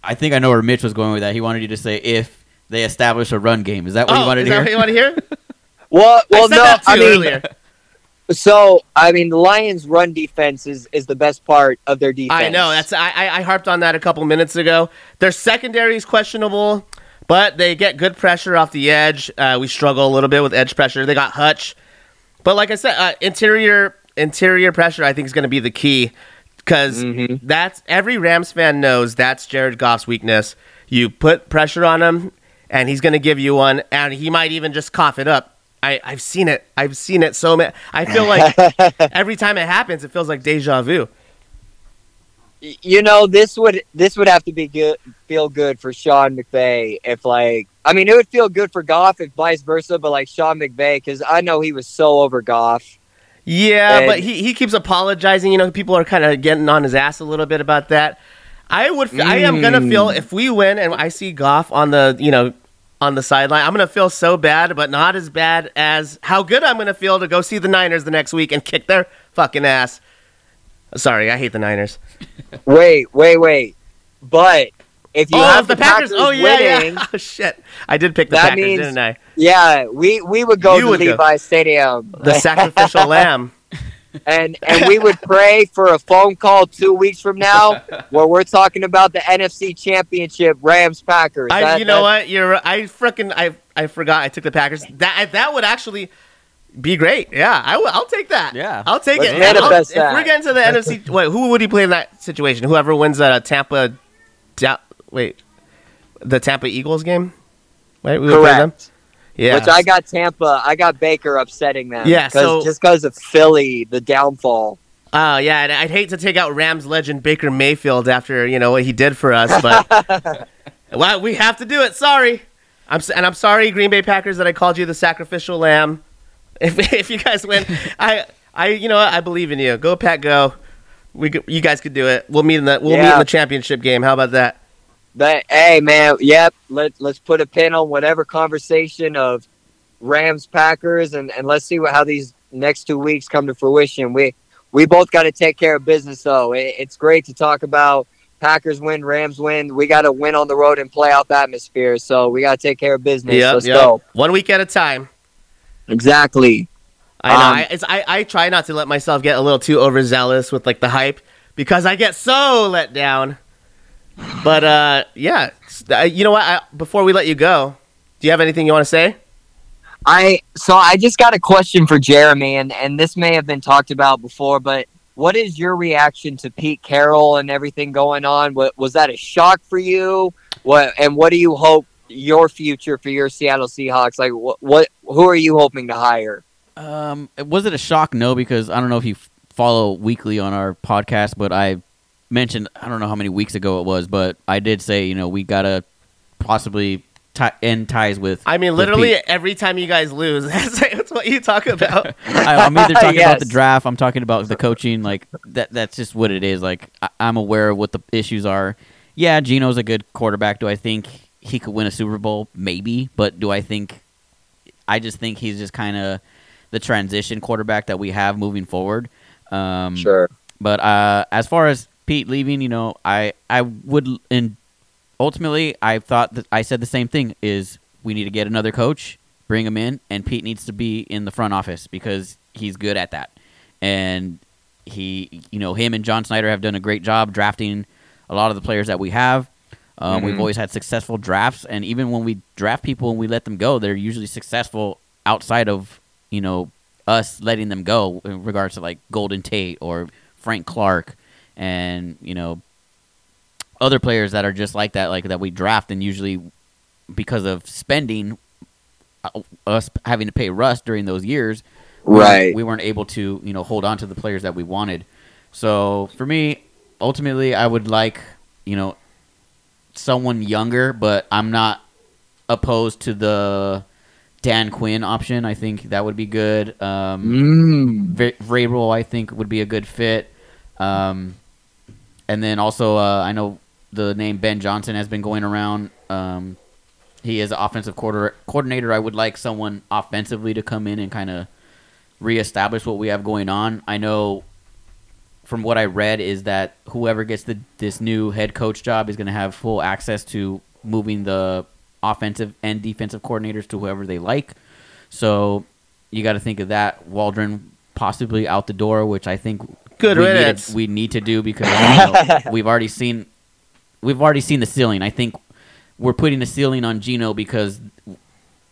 I think I know where Mitch was going with that. He wanted you to say if they establish a run game. Is that what oh, you wanted is to that hear? what you want to hear? Well, well, I said no, that too I mean, earlier. so I mean, the Lions' run defense is, is the best part of their defense. I know that's I, I I harped on that a couple minutes ago. Their secondary is questionable, but they get good pressure off the edge. Uh, we struggle a little bit with edge pressure. They got Hutch, but like I said, uh, interior interior pressure I think is going to be the key because Mhm. that's every Rams fan knows that's Jared Goff's weakness. You put pressure on him, and he's going to give you one, and he might even just cough it up. I, I've seen it. I've seen it so many. I feel like every time it happens, it feels like deja vu. You know this would this would have to be good feel good for Sean McVay if like I mean it would feel good for Goff if vice versa, but like Sean McVay because I know he was so over Goff. Yeah, And- but he, he keeps apologizing. You know, people are kind of getting on his ass a little bit about that. I would, I am gonna feel Mm. if we win and I see Goff on the, you know, on the sideline, I'm gonna feel so bad, but not as bad as how good I'm gonna feel to go see the Niners the next week and kick their fucking ass. Sorry, I hate the Niners. Wait, wait, wait, but if you oh, have the Packers. Oh yeah, winning, yeah. Oh shit, I did pick the That Packers, means- didn't I? yeah, we we would go You to would go. Levi Stadium The sacrificial lamb. and and we would pray for a phone call two weeks from now where we're talking about the NFC Championship Rams Packers. I, That- you know what? You're. I freaking. I. I forgot. I took the Packers. That. That would actually. Be great. Yeah, I will. Take that. Yeah. I'll take Let's it. manifest I'll- that. If we're getting to the NFC, wait, who would he play in that situation? Whoever wins uh, Tampa, da- wait, the Tampa Eagles game. right? we would play them. Correct. Yeah. Which I got Tampa. I got Baker upsetting them. Yeah, 'cause- so- just because of Philly, the downfall. Oh yeah, and I'd hate to take out Rams legend Baker Mayfield after you know what he did for us, but well, we have to do it. Sorry, I'm and I'm sorry, Green Bay Packers, that I called you the sacrificial lamb. If if you guys win, I I you know what, I believe in you. Go Pack, go. We could- you guys could do it. We'll meet in the we'll meet in the championship game. How about that? But hey, man, yep. Let let's put a pin on whatever conversation of Rams Packers, and and let's see what how these next two weeks come to fruition. We we both got to take care of business, though. It, it's great to talk about Packers win, Rams win. We got to win on the road and in playoff atmosphere, so we got to take care of business. Yep, let's yep. go. One week at a time. Exactly. I know. Um, I, it's, I I try not to let myself get a little too overzealous with like the hype because I get so let down. But uh, yeah, uh, you know what? I, before we let you go, do you have anything you want to say? I so I just got a question for Jeremy, and and this may have been talked about before, but what is your reaction to Pete Carroll and everything going on? What was that a shock for you? What and what do you hope your future for your Seattle Seahawks? Like what what who are you hoping to hire? Um, was it a shock? No, because I don't know if you follow weekly on our podcast, but I mentioned I don't know how many weeks ago it was, but I did say you know we gotta possibly ti end ties with. I mean, literally Pete. every time you guys lose, that's, that's what you talk about. I, I'm either talking about the draft. I'm talking about the coaching. Like that. That's just what it is. Like I, I'm aware of what the issues are. Yeah, Gino's a good quarterback. Do I think he could win a Super Bowl? Maybe, but do I think? I just think he's just kind of the transition quarterback that we have moving forward. Um, Sure. But uh, as far as Pete leaving, you know, I I would and ultimately I thought that I said the same thing is we need to get another coach, bring him in, and Pete needs to be in the front office because he's good at that. And he, you know, him and John Schneider have done a great job drafting a lot of the players that we have. Um, We've always had successful drafts, and even when we draft people and we let them go, they're usually successful outside of you know us letting them go in regards to like Golden Tate or Frank Clark and you know other players that are just like that, like that we draft and usually because of spending uh, us having to pay Russ during those years, we Right. We weren't able to you know hold on to the players that we wanted. So for me, ultimately, I would like you know someone younger, but I'm not opposed to the Dan Quinn option. I think that would be good. Um, Mm. Vrabel, I think, would be a good fit. Um, and then also, uh, I know the name Ben Johnson has been going around. Um, he is an offensive quarter- coordinator. I would like someone offensively to come in and kind of reestablish what we have going on. I know from what I read is that whoever gets the this new head coach job is going to have full access to moving the offensive and defensive coordinators to whoever they like. So you got to think of that. Waldron possibly out the door, which I think Good we need, riddance. we need to do because you know, we've already seen we've already seen the ceiling. I think we're putting the ceiling on Gino because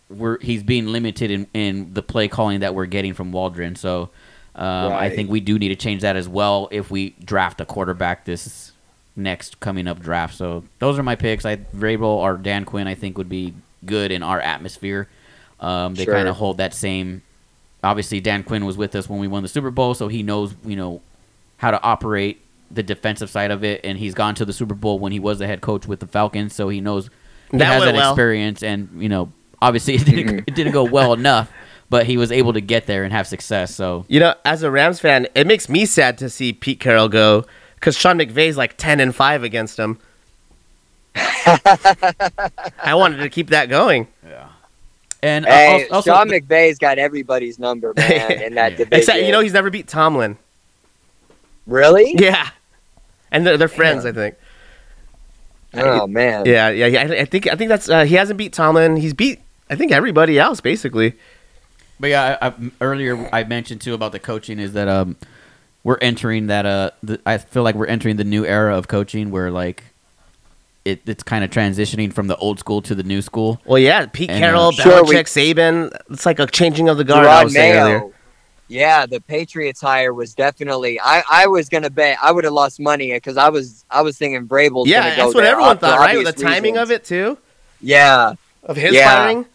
we're he's being limited in, in the play calling that we're getting from Waldron. So um, I think we do need to change that as well if we draft a quarterback this next coming up draft. So those are my picks. I Vrabel or Dan Quinn I think would be good in our atmosphere. Um, they Sure. kind of hold that same. Obviously, Dan Quinn was with us when we won the Super Bowl, so he knows you know how to operate the defensive side of it, and he's gone to the Super Bowl when he was the head coach with the Falcons, so he knows he That has that well. experience. And you know, obviously, it didn't, it didn't go well enough, but he was able to get there and have success. So You know, as a Rams fan, it makes me sad to see Pete Carroll go because Sean McVay's like ten and five against him. I wanted to keep that going. Yeah. and uh, Hey, al- also, Sean McVay's got everybody's number, man, in that Yeah. division. Except you know he's never beat Tomlin. really? Yeah, and they're, they're friends, I think. Oh man. Yeah, yeah, yeah. I, I think I think that's uh, he hasn't beat Tomlin. He's beat I think everybody else basically. But yeah, I, I, earlier I mentioned too about the coaching is that um we're entering that uh the, I feel like we're entering the new era of coaching where like it, it's kind of transitioning from the old school to the new school. Well, yeah, Pete And, Carroll, uh, Sure, we- Belichick, Saban. It's like a changing of the guard. I Gerard was saying earlier. Yeah, the Patriots hire was definitely. I, I was gonna bet I would have lost money because I was I was thinking Vrabel's Yeah, go that's what there, everyone thought, right? The timing reasons. of it too, Yeah, of his Yeah. firing.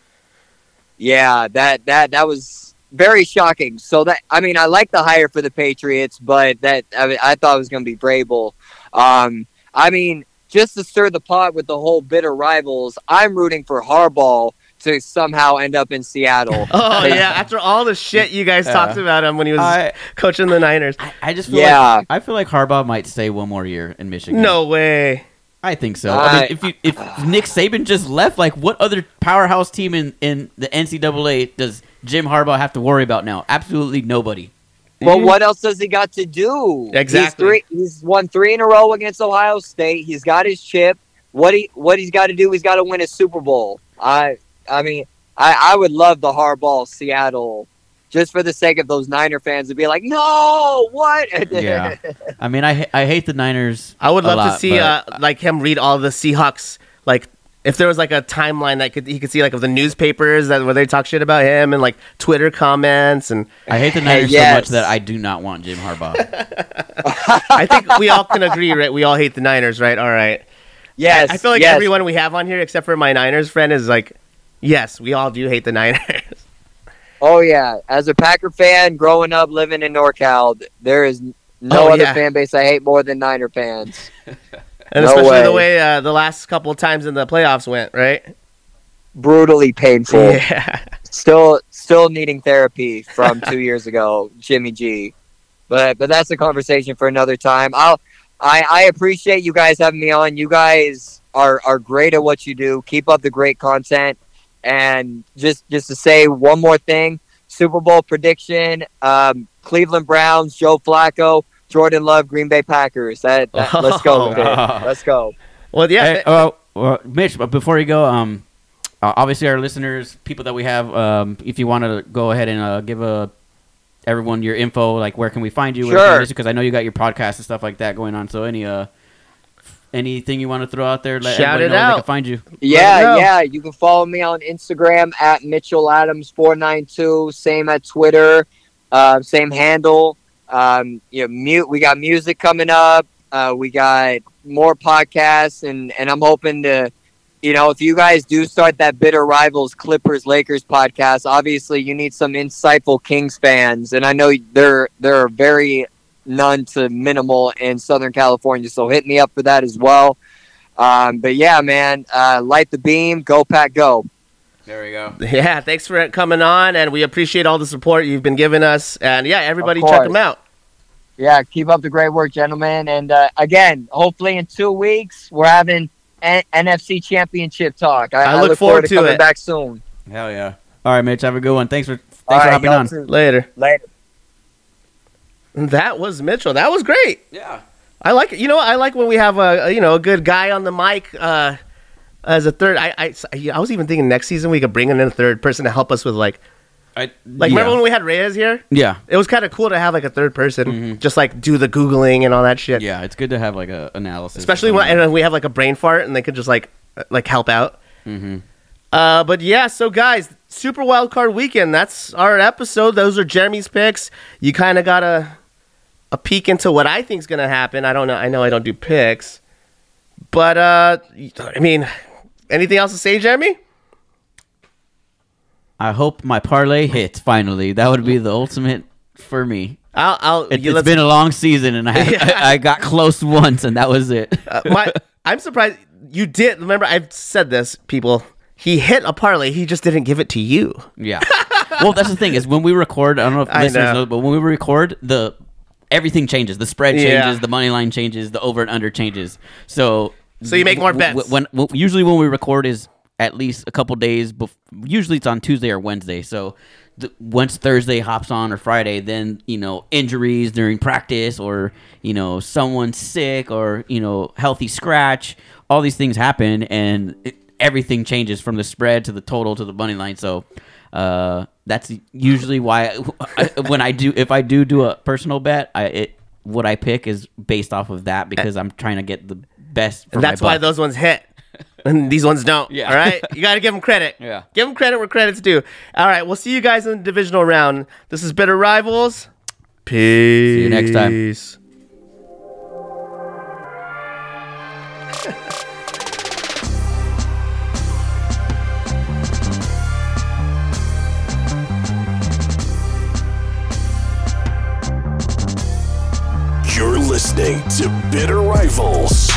Yeah, that that that was very shocking. So that I mean, I like the hire for the Patriots, but that I, mean, I thought it was gonna be Vrabel. Um, I mean, just to stir the pot with the whole bitter rivals, I'm rooting for Harbaugh to somehow end up in Seattle. Oh yeah, after all the shit you guys Yeah. talked about him when he was I- coaching the Niners. I, I just feel Yeah. like I feel like Harbaugh might stay one more year in Michigan. No way. I think so. I I- mean, if you if Nick Saban just left, like what other powerhouse team in in the NCAA does Jim Harbaugh have to worry about now? Absolutely nobody. Well, mm-hmm. what else does he got to do? Exactly. He's, three, he's won three in a row against Ohio State. He's got his chip. What he what he's got to do? He's got to win a Super Bowl. I I mean, I I would love the Harbaugh Seattle, just for the sake of those Niner fans to be like, no, what? Yeah. I mean, I I hate the Niners. I would a love to see but- uh, like him read all the Seahawks like. If there was like a timeline that could he could see like of the newspapers that where they talk shit about him and like Twitter comments and I hate the Niners so much that I do not want Jim Harbaugh. I think we all can agree right we all hate the Niners right all right yes, I feel like yes. everyone we have on here except for my Niners friend is like yes we all do hate the Niners Oh yeah, as a Packer fan, growing up living in NorCal, there is no Oh, other yeah. fan base I hate more than Niner fans. and No especially the way. way uh, the last couple of times in the playoffs went right Brutally painful. yeah still still needing therapy from two years ago, Jimmy G. But but that's a conversation for another time. I'll I, I appreciate you guys having me on. You guys are are great at what you do. Keep up the great content. And just just to say one more thing, Super Bowl prediction: um, Cleveland Browns, Joe Flacco, Jordan Love, Green Bay Packers. That, that- let's go with it. Oh. Let's go. well yeah Hey, oh, well, Mitch, but before you go, um, uh, obviously our listeners, people that we have, um, if you want to go ahead and uh, give a everyone your info, like where can we find you? Sure. Because I know you got your podcast and stuff like that going on. So any uh, anything you want to throw out there, let Shout it know they out. can find you. Yeah, yeah. You can follow me on Instagram at Mitchell Adams four nine two. Same at Twitter. Uh, same handle. Um, you know, mute. We got music coming up. Uh, we got more podcasts, and and I'm hoping to, you know, if you guys do start that bitter rivals Clippers Lakers podcast, obviously you need some insightful Kings fans, and I know they're they're very none to minimal in Southern California. So hit me up for that as well. Um, but yeah, man, uh, light the beam, go pack, go. There we go. Yeah, thanks for coming on, and we appreciate all the support you've been giving us. And yeah, everybody check them out. Yeah, keep up the great work, gentlemen. And uh, again, hopefully in two weeks we're having N- NFC Championship talk. I, I I look look, forward forward, to to coming it. back soon. Hell yeah. All right, Mitch. Have a good one. Thanks for thanks All for right, hopping on. too. Later. Later. That was Mitchell. That was great. Yeah. I like it. You know. I like when we have a, a you know a good guy on the mic uh, as a third. I, I I was even thinking next season we could bring in a third person to help us with like I, like yeah. remember when we had Reyes here? Yeah. It was kind of cool to have like a third person, Mhm. just like do the googling and all that shit. Yeah, it's good to have like a analysis. Especially when and we have like a brain fart and they could just like like help out. hmm Uh, but yeah, so guys, Super Wild Card Weekend. That's our episode. Those are Jeremy's picks. You kind of got a peek into what I think's gonna happen. I don't know. I know I don't do picks, but uh, I mean, anything else to say, Jeremy? I hope my parlay hits finally. That would be the ultimate for me. I'll. I'll It, has been a long season, and I, Yeah. I I got close once, and that was it. uh, my. I'm surprised you did. Remember, I've said this, people. He hit a parlay. He just didn't give it to you. Yeah. well, that's the thing is when we record. I don't know if I listeners know. know. but when we record, the everything changes. The spread Yeah. changes. The money line changes. The over and under changes. So. So you make more w- w- bets. When, w- usually when we record is at least a couple days. Bef- usually it's on Tuesday or Wednesday. So. The, once Thursday hops on or Friday, then you know injuries during practice, or you know someone sick, or you know healthy scratch. All these things happen, and it, everything changes from the spread to the total to the money line. So uh, that's usually why I, when I do if I do do a personal bet, I it what I pick is based off of that because I'm trying to get the best. For And that's why those ones hit. And these ones don't. Yeah. All right. You got to give them credit. Yeah. Give them credit where credit's due. All right. We'll see you guys in the divisional round. This is Bitter Rivals. Peace. See you next time. listening to Bitter Rivals.